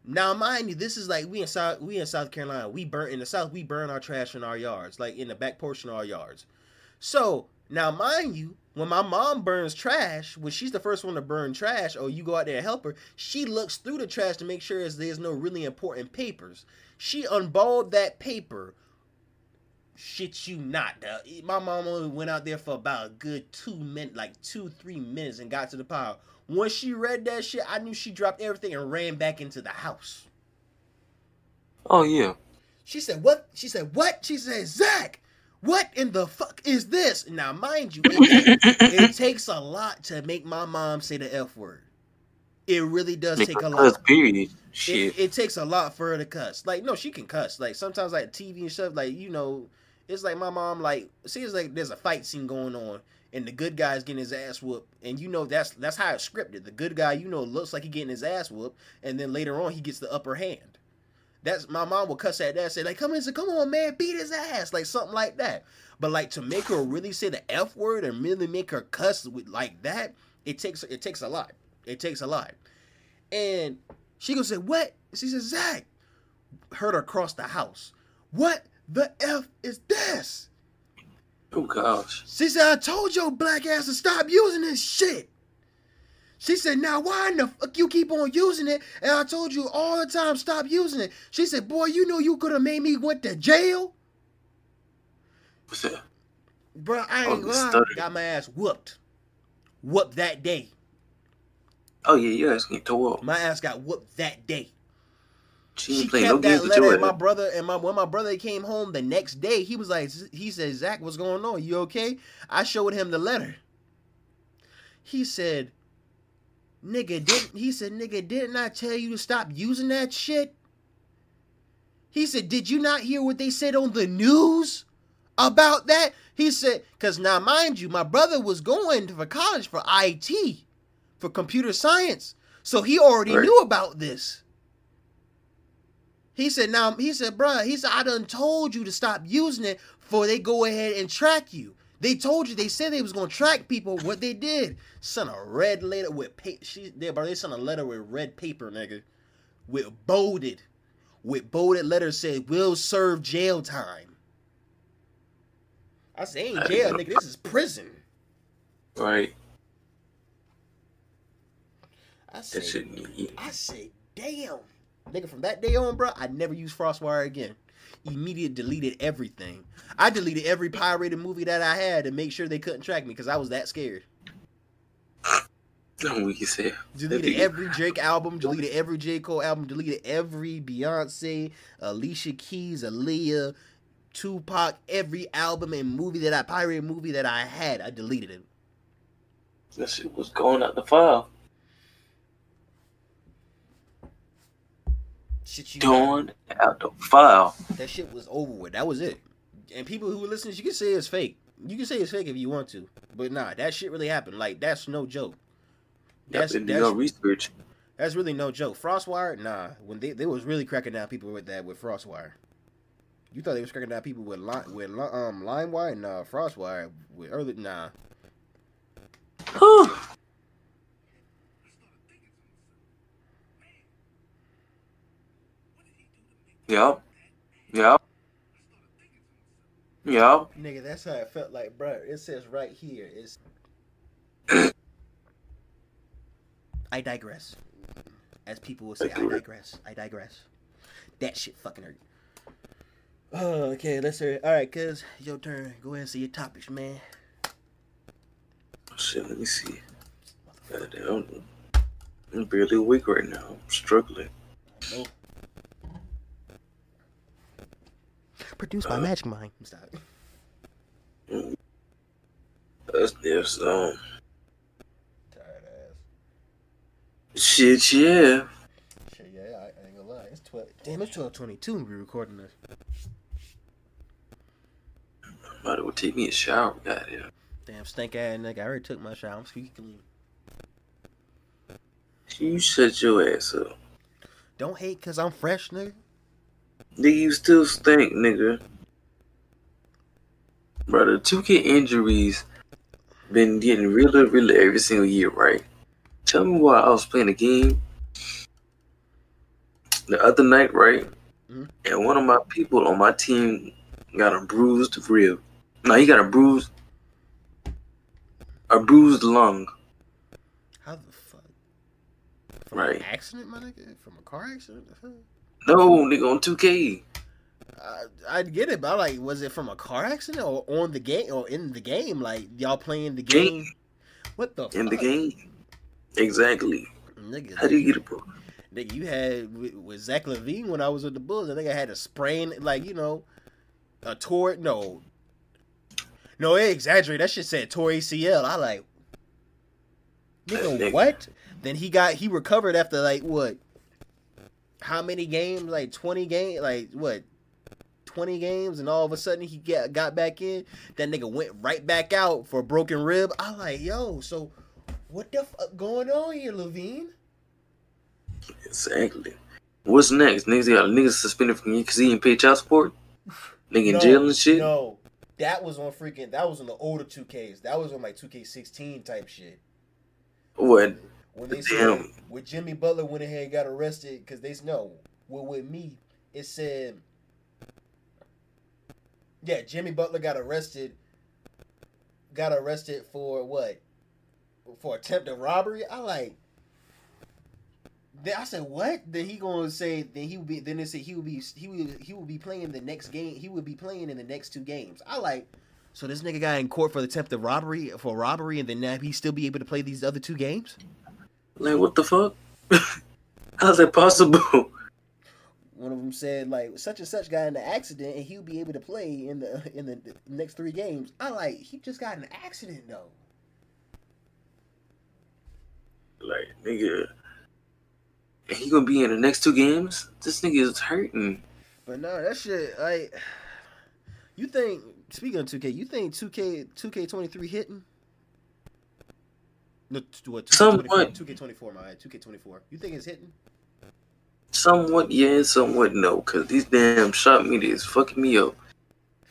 Now, mind you, this is like we in South we in South Carolina. We burn in the South. We burn our trash in our yards, like in the back portion of our yards. So now, mind you, when my mom burns trash, when she's the first one to burn trash, or you go out there and help her, she looks through the trash to make sure there's no really important papers. She unballed that paper. Shit, you not. dawg. My mom only went out there for about a good two minutes, like two, three minutes, and got to the pile. Once she read that shit, I knew she dropped everything and ran back into the house. Oh yeah. She said, "What?" She said, "What?" She said, "Zach, what in the fuck is this?" Now, mind you, it, it takes a lot to make my mom say the f word. It really does take a lot. period. Shit. It, it takes a lot for her to cuss. Like, no, she can cuss. Like sometimes, like TV and stuff. Like you know, it's like my mom. Like, seems like there's a fight scene going on, and the good guy's getting his ass whooped, and you know that's that's how it's scripted. The good guy, you know, looks like he getting his ass whooped, and then later on he gets the upper hand. That's my mom will cuss at that, say like, "Come in, say, come on, man, beat his ass," like something like that. But like to make her really say the f word and really make her cuss with like that, it takes it takes a lot. It takes a lot. And she gonna say, "What?" She says, "Zach." Heard her across the house. What the f is this? oh gosh. She said, "I told your black ass to stop using this shit." She said, "Now why in the fuck you keep on using it?" And I told you all the time, stop using it. She said, "Boy, you know you could have made me went to jail." What's that? Bro, I Oh, ain't lying. Got my ass whooped. Whooped that day. Oh yeah, you ass getting tore up. My ass got whooped that day. She She playing no kept that letter, and my brother and my when my brother came home the next day, he was like, he said, Zach, what's going on? You okay? I showed him the letter. He said, nigga, didn't he said, nigga, didn't I tell you to stop using that shit? He said, did you not hear what they said on the news about that? He said, because now mind you, my brother was going to for college for IT, for computer science. So he already Right. knew about this. He said, now, he said, bruh, he said, I done told you to stop using it before they go ahead and track you. They told you, they said they was gonna track people. What they did, sent a red letter with paper. She, they, bro, they sent a letter with red paper, nigga, with bolded, with bolded letters said, will serve jail time. I say ain't jail, nigga. This is prison. Right. I say. I say, damn, nigga. From that day on, bro, I never used FrostWire again. Immediate deleted everything. I deleted every pirated movie that I had to make sure they couldn't track me because I was that scared. As hell. Deleted every Drake album, deleted every J. Cole album, deleted every Beyonce, Alicia Keys, Aaliyah, Tupac, every album and movie that I pirated movie that I had, I deleted it. That shit was going out the file. Shit you Going out the file. that shit was over with. That was it. And people who listen, you can say it's fake. You can say it's fake if you want to, but nah, that shit really happened. Like that's no joke. That's, do that's your research. That's really no joke. Frostwire, nah. When they they was really cracking down people with that with Frostwire. You thought they was cracking down people with line with li- um LimeWire? Nah, Frostwire with early nah. Whew. Yup. Yup. Yup. Nigga, that's how it felt like, bro. It says right here. It's. I digress. As people will say, I digress. I digress. That shit fucking hurt. Oh, okay, let's hear it. All right, cuz, your turn. Go ahead and see your topics, man. Shit, let me see. Goddamn. I'm barely awake right now. I'm struggling. Nope. Produced by Magic Mind. Stop. That's this, um. Tired ass. Shit, yeah. Shit, yeah, I, I ain't gonna lie. It's twelve. Damn, it's twelve twenty-two. when We recording this. Might as well take me a shower. Goddamn. Damn, stink ass nigga. I already took my shower. I'm squeaky clean. You shut your ass up. Don't hate cause I'm fresh, nigga. Nigga, you still stink, nigga. Brother, 2K injuries been getting realer and realer every single year, right? Tell me why I was playing a game the other night, right? Mhm. And one of my people on my team got a bruised rib. No, he got a bruised a bruised lung. How the fuck? From Right. an accident, my nigga? From a car accident? Fuck? No, nigga on 2K. I, I'd get it, but I'm like, was it from a car accident or on the game or in the game? Like y'all playing the game? What the In the game. Exactly. Nigga, How do you get a bro? Nigga, you had with, Zach LaVine when I was with the Bulls. I think I had a sprain, like you know, a tore. No, no, they exaggerate. That shit said tore ACL. I like, nigga, Nigga. what? Then he got he recovered after like what? How many games? Like twenty games? Like what? Twenty games, and all of a sudden he got got back in. That nigga went right back out for a broken rib. I like, yo, so what the fuck going on here, LaVine? Exactly. What's next? Niggas got niggas suspended from because he didn't pay child support. Nigga in No, jail and shit. No, that was on freaking. That was on the older two Ks. That was on like two K sixteen type shit. What? When they Damn. said when Jimmy Butler went ahead and got arrested because they know. Well, with me, it said. Yeah, Jimmy Butler got arrested. Got arrested for what? For attempted robbery. I like. Then I said, "What?" Then he gonna say, "Then he would be." Then they say he would be. He would. He would be playing the next game. He would be playing in the next two games. I like. So this nigga got in court for the attempted robbery for robbery, and then now he still be able to play these other two games. Like what the fuck? How's that possible? One of them said like such and such got in an accident, and he'll be able to play in the in the next three games. I like he just got in an accident though. Like nigga, and he gonna be in the next two games? This nigga is hurting. But no, that shit like. You think speaking of two K, you think two K two K twenty three hitting? No, t- what? Somewhat. Two K twenty four, my two K twenty four. You think it's hitting? Somewhat yeah, and somewhat no. Cause these damn shot meter is fucking me up.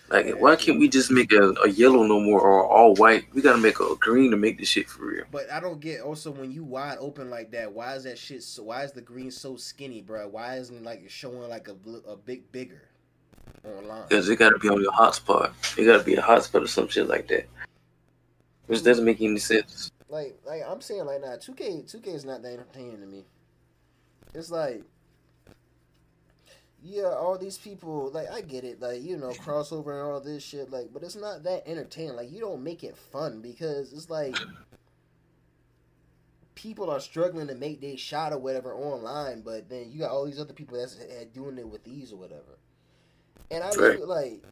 Like why can't we just make a, a yellow no more or all white? We gotta make a green to make this shit for real. But I don't get also when you wide open like that. Why is that shit? So why is the green so skinny, bro? Why isn't it like showing like a a big bigger? online. Because it got to be on your hotspot. It got to be a hotspot or some shit like that. Which doesn't make any sense. Like, like I'm saying, like, nah, two K, two K is not that entertaining to me. It's like, yeah, all these people, like, I get it, like, you know, crossover and all this shit, like, but it's not that entertaining. Like, you don't make it fun because it's like people are struggling to make their shot or whatever online, but then you got all these other people that's doing it with ease or whatever. And I Right. feel like,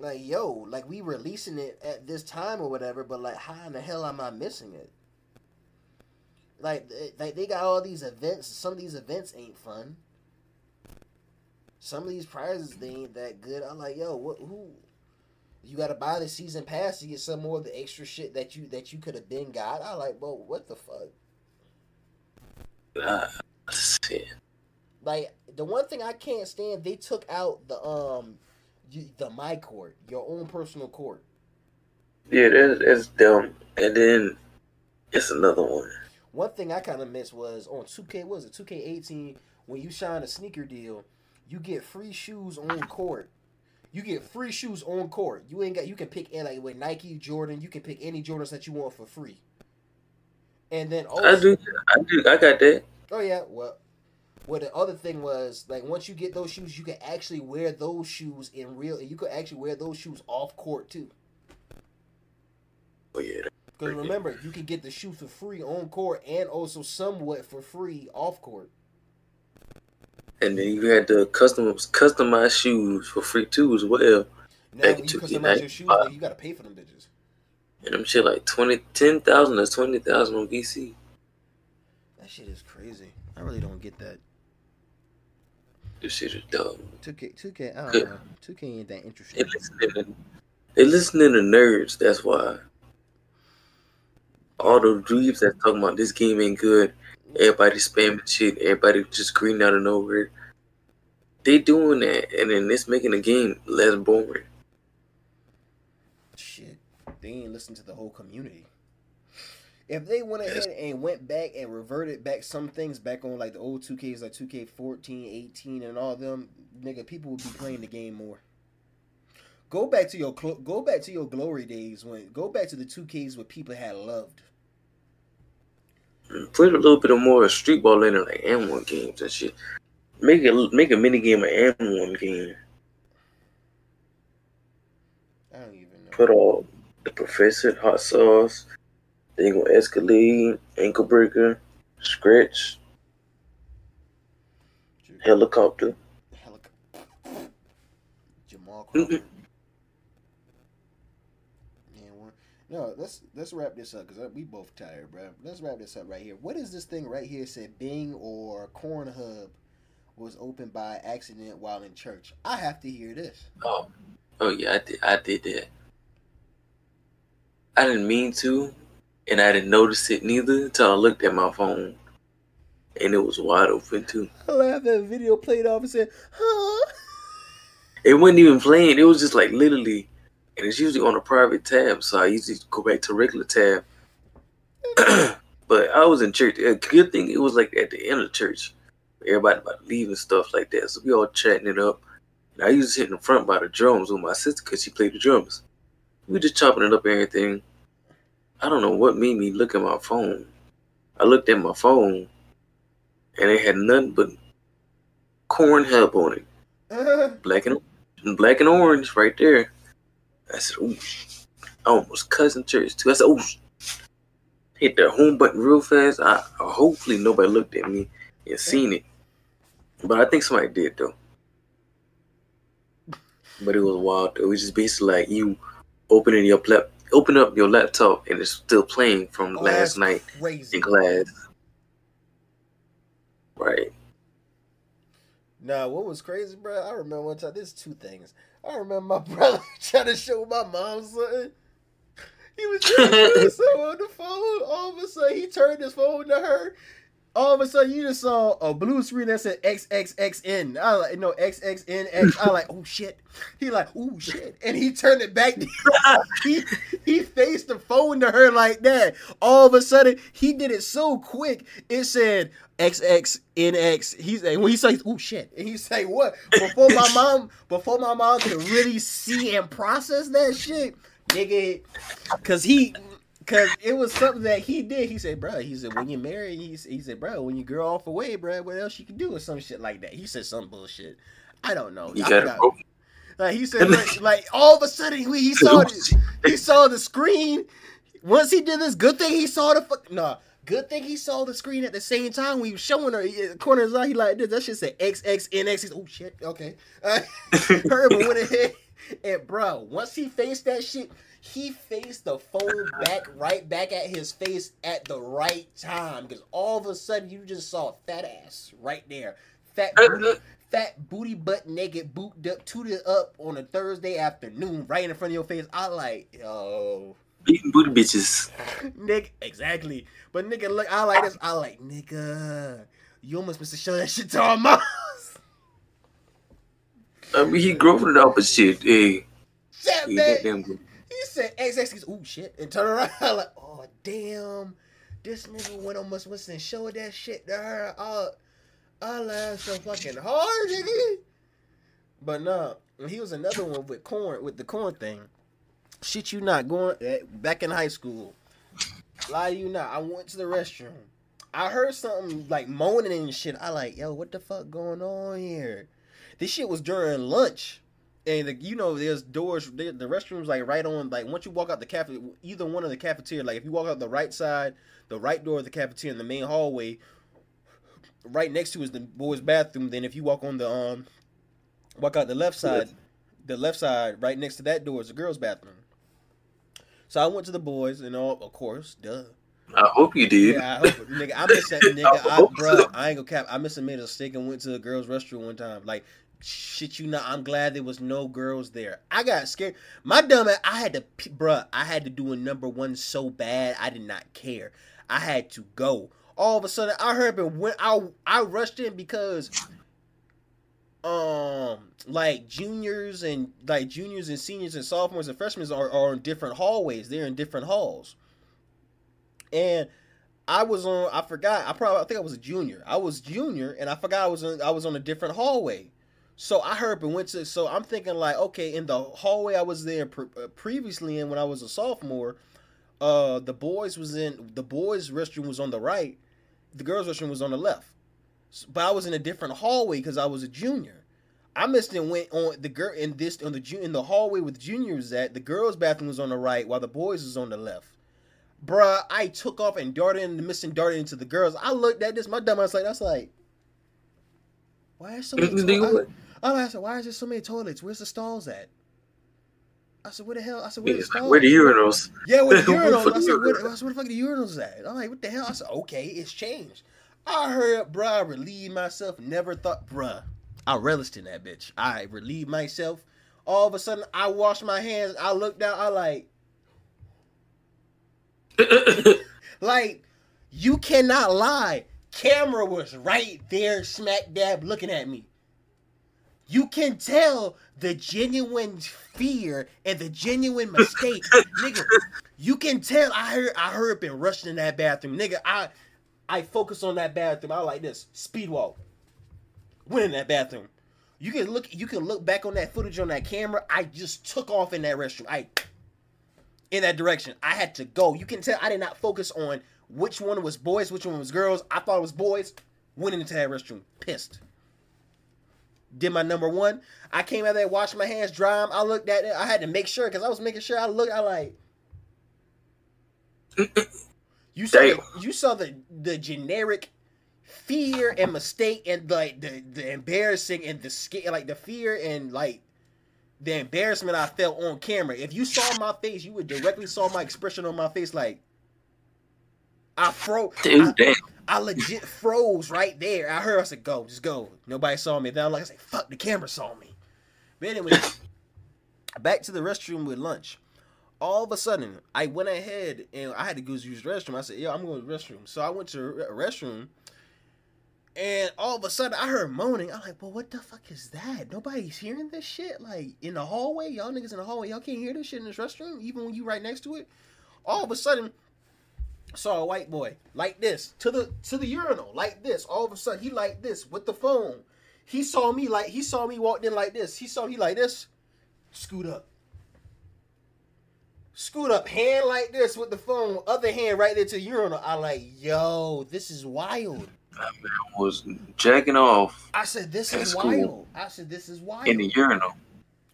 like, yo, like we releasing it at this time or whatever, but like, how in the hell am I missing it? Like, like they got all these events. Some of these events ain't fun. Some of these prizes they ain't that good. I'm like, yo, what? Who? You got to buy the season pass to get some more of the extra shit that you that you could have been got. I like, bro, what the fuck? Ah, shit. Like the one thing I can't stand, they took out the um, the my court, your own personal court. Yeah, that, that's dumb. And then it's another one. One thing I kind of missed was on 2K, what was it 2K18? When you sign a sneaker deal, you get free shoes on court. You get free shoes on court. You ain't got. You can pick any like with Nike, Jordan. You can pick any Jordans that you want for free. And then also, I do. I do. I got that. Oh yeah, well, well the other thing was like once you get those shoes, you can actually wear those shoes in real. You could actually wear those shoes off court too. Oh yeah. Because remember, you can get the shoe for free on court and also somewhat for free off court. And then you had the custom customized shoes for free too as well. Now Back when you customize your shoes, like, you gotta pay for them bitches. And them shit like twenty ten thousand or twenty thousand on VC. That shit is crazy. I really don't get that. This shit is dumb. 2K, 2K, I don't know. 2K ain't that They interesting. listening to, they listening to nerds, that's why. All the dweebs that talking about this game ain't good. Everybody spamming shit. Everybody just green out of nowhere. They doing that, and then it's making the game less boring. Shit, they ain't listen to the whole community. If they went ahead and went back and reverted back some things back on like the old 2Ks like 2K14, 18 and all them, nigga, people would be playing the game more. Go back to your go back to your glory days when go back to the 2Ks where people had loved. Put a little bit of more street ball in it, like AND1 games and shit. Make it make a mini game an AND1 game. I don't even know. Put all the professor, hot sauce, then gonna escalade, ankle breaker, scratch, helicopter. Helic- Jamal Man, No, let's let's wrap this up because we both tired, bro. Let's wrap this up right here. What is this thing right here? Said Bing or Cornhub was opened by accident while in church. I have to hear this. Oh, oh yeah, I did. I did that. I didn't mean to, and I didn't notice it neither until I looked at my phone, and it was wide open too. I laughed that video played off and said, "Huh." It wasn't even playing. It was just like literally, and it's usually on a private tab, so I usually go back to regular tab. but I was in church. A good thing it was like at the end of church. Everybody about to leave and stuff like that. So we all chatting it up. And I used to sit in the front by the drums with my sister because she played the drums. We just chopping it up and everything. I don't know what made me look at my phone. I looked at my phone and it had nothing but corn hub on it. Black and black and orange right there. I said, ooh. I almost cussed in church too. I said, ooh. Hit the home button real fast. I hopefully nobody looked at me and seen it. But I think somebody did though. But it was wild though. It was just basically like you opening your lap open up your laptop and it's still playing from Oh, last night crazy. in class. Right. Nah, what was crazy, bro? I remember one time. There's two things. I remember my brother trying to show my mom something. He was trying to show something on the phone. All of a sudden, he turned his phone to her. All of a sudden you just saw a blue screen that said XXXN. I was like, no, XXNX. I was like, oh shit. He like, oh shit. And he turned it back. he, he faced the phone to her like that. All of a sudden, he did it so quick. It said XXNX. He's like, when he says, oh shit. And he say, what? Before my mom, before my mom could really see and process that shit, nigga, cause he Cause it was something that he did. He said, "Bro," he said, "When you marry," he, he said, "Bro, when you girl off away, bro, what else you can do?" Or some shit like that. He said some bullshit. I don't know. I got broken. Like he said, like, like, all of a sudden he, he saw the, he saw the screen. Once he did this, good thing he saw the fuck. Nah, good thing he saw the screen at the same time he was showing her. He, corner of his eye, he like this. That shit said XXNX. He's, oh shit, okay. Uh, Herbert went ahead and bro, once he faced that shit, he faced the phone back right back at his face at the right time because all of a sudden you just saw a fat ass right there, fat booty, fat booty butt naked, boot up, tooted up on a Thursday afternoon, right in front of your face. I like, yo, Beating booty bitches. nigga, exactly. But nigga, look, I like this. I like, nigga, you almost missed to show that shit to our moms. I mean, he growing it up and shit. Hey, Shit, he man. He said XX. Ooh shit, and turn around like, oh damn, this nigga went on must listen and showed that shit to her. I, I laughed so fucking hard, nigga. But nah, he was another one with corn with the corn thing. Shit, you not going eh, back in high school? Lie you not. I went to the restroom. I heard something like moaning and shit. I like, yo, what the fuck going on here? This shit was during lunch and the, you know there's doors the, the restrooms like right on like once you walk out the cafe either one of the cafeteria like if you walk out the right side the right door of the cafeteria in the main hallway right next to is the boys bathroom then if you walk on the um walk out the left side the left side right next to that door is the girls bathroom so i went to the boys and all of course duh I hope you did. yeah, I hope, nigga, I miss that nigga. I, hope bro, so. I ain't gonna cap. I miss a made a mistake and went to the girls' restroom one time. Like, shit, you know, I'm glad there was no girls there. I got scared. My dumb ass, I had to, bruh, I had to do a number one so bad, I did not care. I had to go. All of a sudden, I heard, but when I I rushed in because, um, like juniors and like juniors and seniors and sophomores and freshmen are, are in different hallways. They're in different halls and I was on. I forgot. I probably. I think I was a junior. I was junior, and I forgot I was. On, I was on a different hallway. So I heard and went to. So I'm thinking like, okay, in the hallway I was there pre- uh, previously in when I was a sophomore, uh, the boys was in the boys' restroom was on the right, the girls' restroom was on the left. But I was in a different hallway because I was a junior. I missed and went on the girl in this on the in the hallway with juniors at the girls' bathroom was on the right while the boys was on the left. Bruh, I took off and darted in the missing darted into the girls. I looked at this, my dumb ass like that's like why is so I, I said, why is there so many toilets? Where's the stalls at? I said, where the hell? I said, where the stalls? Where the urinals? Yeah, where the urinals? I said, where. I said, where the fuck the urinals at? I'm like, what the hell? I said, okay, it's changed. I heard, bruh, I relieved myself. Never thought, bruh, I relished in that bitch. I relieved myself. All of a sudden, I washed my hands. I looked down. I like, like, you cannot lie. Camera was right there, smack dab, looking at me. You can tell the genuine fear and the genuine mistake, nigga. You can tell. I heard. I heard been rushing in that bathroom, nigga. I, I focus on that bathroom. I like this speed walk. Went in that bathroom. You can look. You can look back on that footage on that camera. I just took off in that restroom. I, in that direction. I had to go. You can tell. I did not focus on which one was boys, which one was girls. I thought it was boys. Went into that restroom, pissed did my number one. I came out there, washed my hands, dry them. I looked at it. I had to make sure because I was making sure I looked. I like. You saw the, you saw the the generic fear and mistake and like the the embarrassing and the scare like the fear and like the embarrassment I felt on camera. If you saw my face, you would directly saw my expression on my face like I froze. Dude, damn. I legit froze right there. I heard I said, go, just go. Nobody saw me. Then I'm like, I said, fuck, the camera saw me. But anyway, back to the restroom with lunch. All of a sudden, I went ahead and I had to go use the restroom. I said, yo, I'm going to the restroom. So I went to re- restroom And all of a sudden, I heard moaning. I'm like, well, what the fuck is that? Nobody's hearing this shit? Like, in the hallway? Y'all niggas in the hallway, y'all can't hear this shit in this restroom, even when you right next to it? All of a sudden, saw a white boy like this to the to the urinal like this. All of a sudden, he like this with the phone. He saw me like he saw me walked in like this. He saw me like this. Scoot up. Scoot up, hand like this with the phone, other hand right there to the urinal. I like, yo, this is wild. I was jacking off I said, this is wild. I said, this is wild. in the urinal.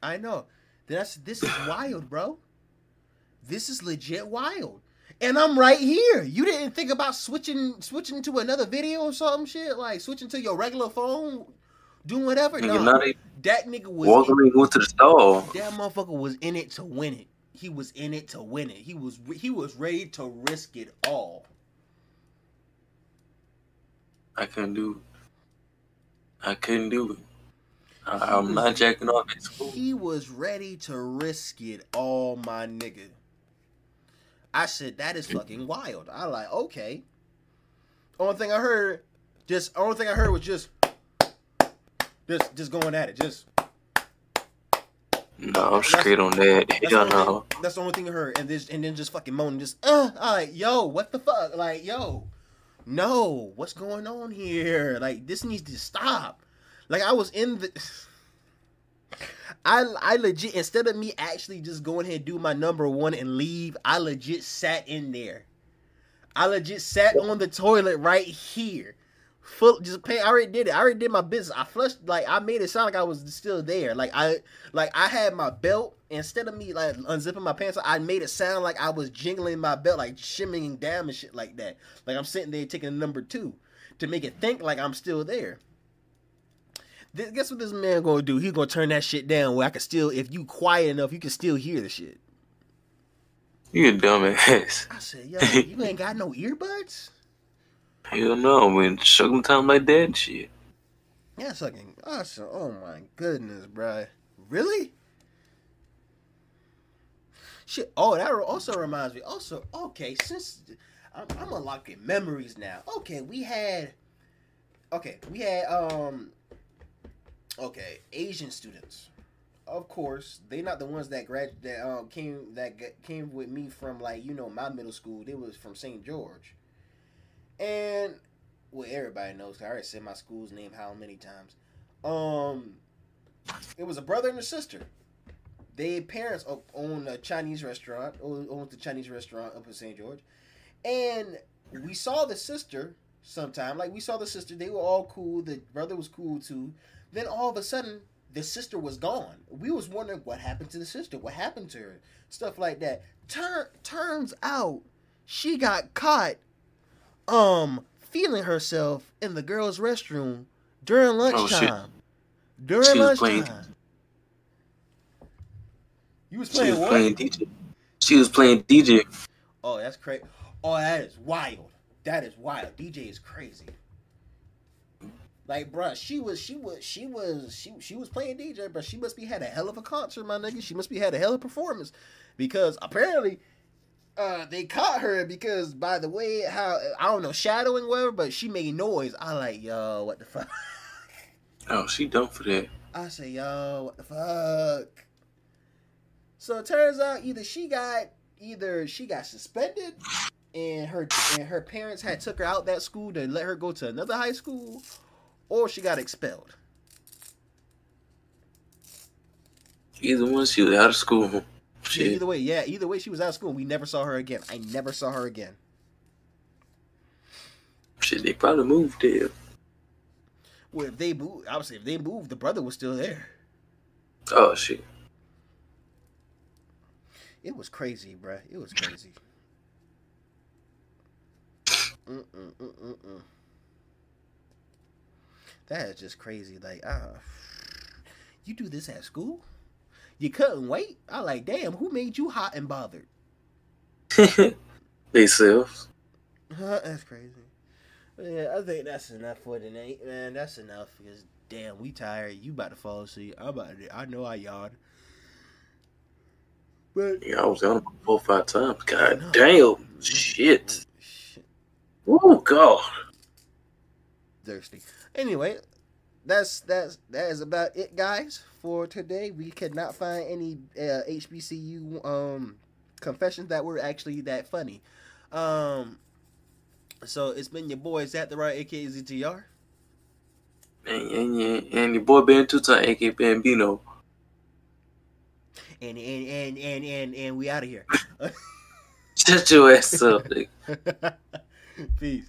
I know. Then I said, this is wild, bro. This is legit wild. And I'm right here. You didn't think about switching switching to another video or something shit? Like switching to your regular phone, doing whatever? Nigga, No. even That nigga was going to the stall. that motherfucker was in it to win it. He was in it to win it. He was he was ready to risk it all. I couldn't do it. I couldn't do it. I, I'm not jacking off at school. He was ready to risk it all, my nigga. I said that is fucking wild. I like okay. Only thing I heard, just only thing I heard was just, just, just going at it. Just No, I'm straight on that. that's, the Hell only no. thing, that's the only thing I heard, and this and then just fucking moaning, just uh, I like yo, what the fuck, like yo, no, what's going on here? Like this needs to stop. Like I was in the. I I legit instead of me actually just going ahead and do my number one and leave, I legit sat in there. I legit sat on the toilet right here. Full just pay I already did it. I already did my business. I flushed like I made it sound like I was still there. Like I like I had my belt instead of me like unzipping my pants, I made it sound like I was jingling my belt, like shimmying down and shit like that. Like I'm sitting there taking a number two to make it think like I'm still there. Th- Guess what this man gonna do? He gonna turn that shit down where I can still, if you quiet enough, you can still hear the shit. You a dumbass. I said, yo, you ain't got no earbuds? Hell no, man. Shook him time like that shit. Yeah, fucking. awesome. oh my goodness, bruh. Really? Shit. Oh, that also reminds me. Also, okay, since I'm, I'm unlocking memories now. Okay, we had. Okay, we had um. Okay, Asian students. Of course, they not the ones that grad that um came that g- came with me from like you know my middle school. They was from St. George, and well everybody knows. I already said my school's name how many times. Um, it was a brother and a sister. They parents own a Chinese restaurant. o- Owns the Chinese restaurant up in St. George, and we saw the sister sometime. Like we saw the sister. They were all cool. The brother was cool too. Then all of a sudden, the sister was gone. We was wondering what happened to the sister. What happened to her? Stuff like that. Turn turns out she got caught um feeling herself in the girls' restroom during Oh, lunchtime. During She was playing- lunchtime. You was She was what? playing DJ. She was playing DJ. Oh, that's crazy. Oh, that is wild. That is wild. DJ is crazy. Like, bruh, she was, she was, she was, she she was playing DJ, but she must be had a hell of a concert, my nigga. She must be had a hell of a performance, because apparently, uh, they caught her because by the way how I don't know shadowing whatever, but she made noise. I like, yo, what the fuck? Oh, she done for that. I say, yo, what the fuck? So it turns out either she got either she got suspended and her and her parents had took her out that school to let her go to another high school, or she got expelled. Either one, she was out of school. Yeah, either way, yeah, either way, she was out of school. We never saw her again. I never saw her again. Shit, they probably moved there. Well, if they moved, obviously, if they moved, the brother was still there. Oh shit. It was crazy, bruh. It was crazy. Mm-mm-mm-mm-mm. That is just crazy. Like, uh, you do this at school? You couldn't wait? I like, damn, who made you hot and bothered? they selves. That's crazy. But yeah, I think that's enough for tonight, man. That's enough because damn, we tired. You about to fall asleep. I'm about to. I know I yawned. But Yeah, I was on four or five times. God No. damn. Shit. Shit. Oh god. thirsty. Anyway, that's that's that is about it, guys, for today. We could not find any uh, HBCU um confessions that were actually that funny. Um, so it's been your boy Zack the Riot, aka ZTR. And, and, and, and your boy Ben Time, aka Bambino. And and and and and, and we out of here. Shut your ass up, nigga. Peace.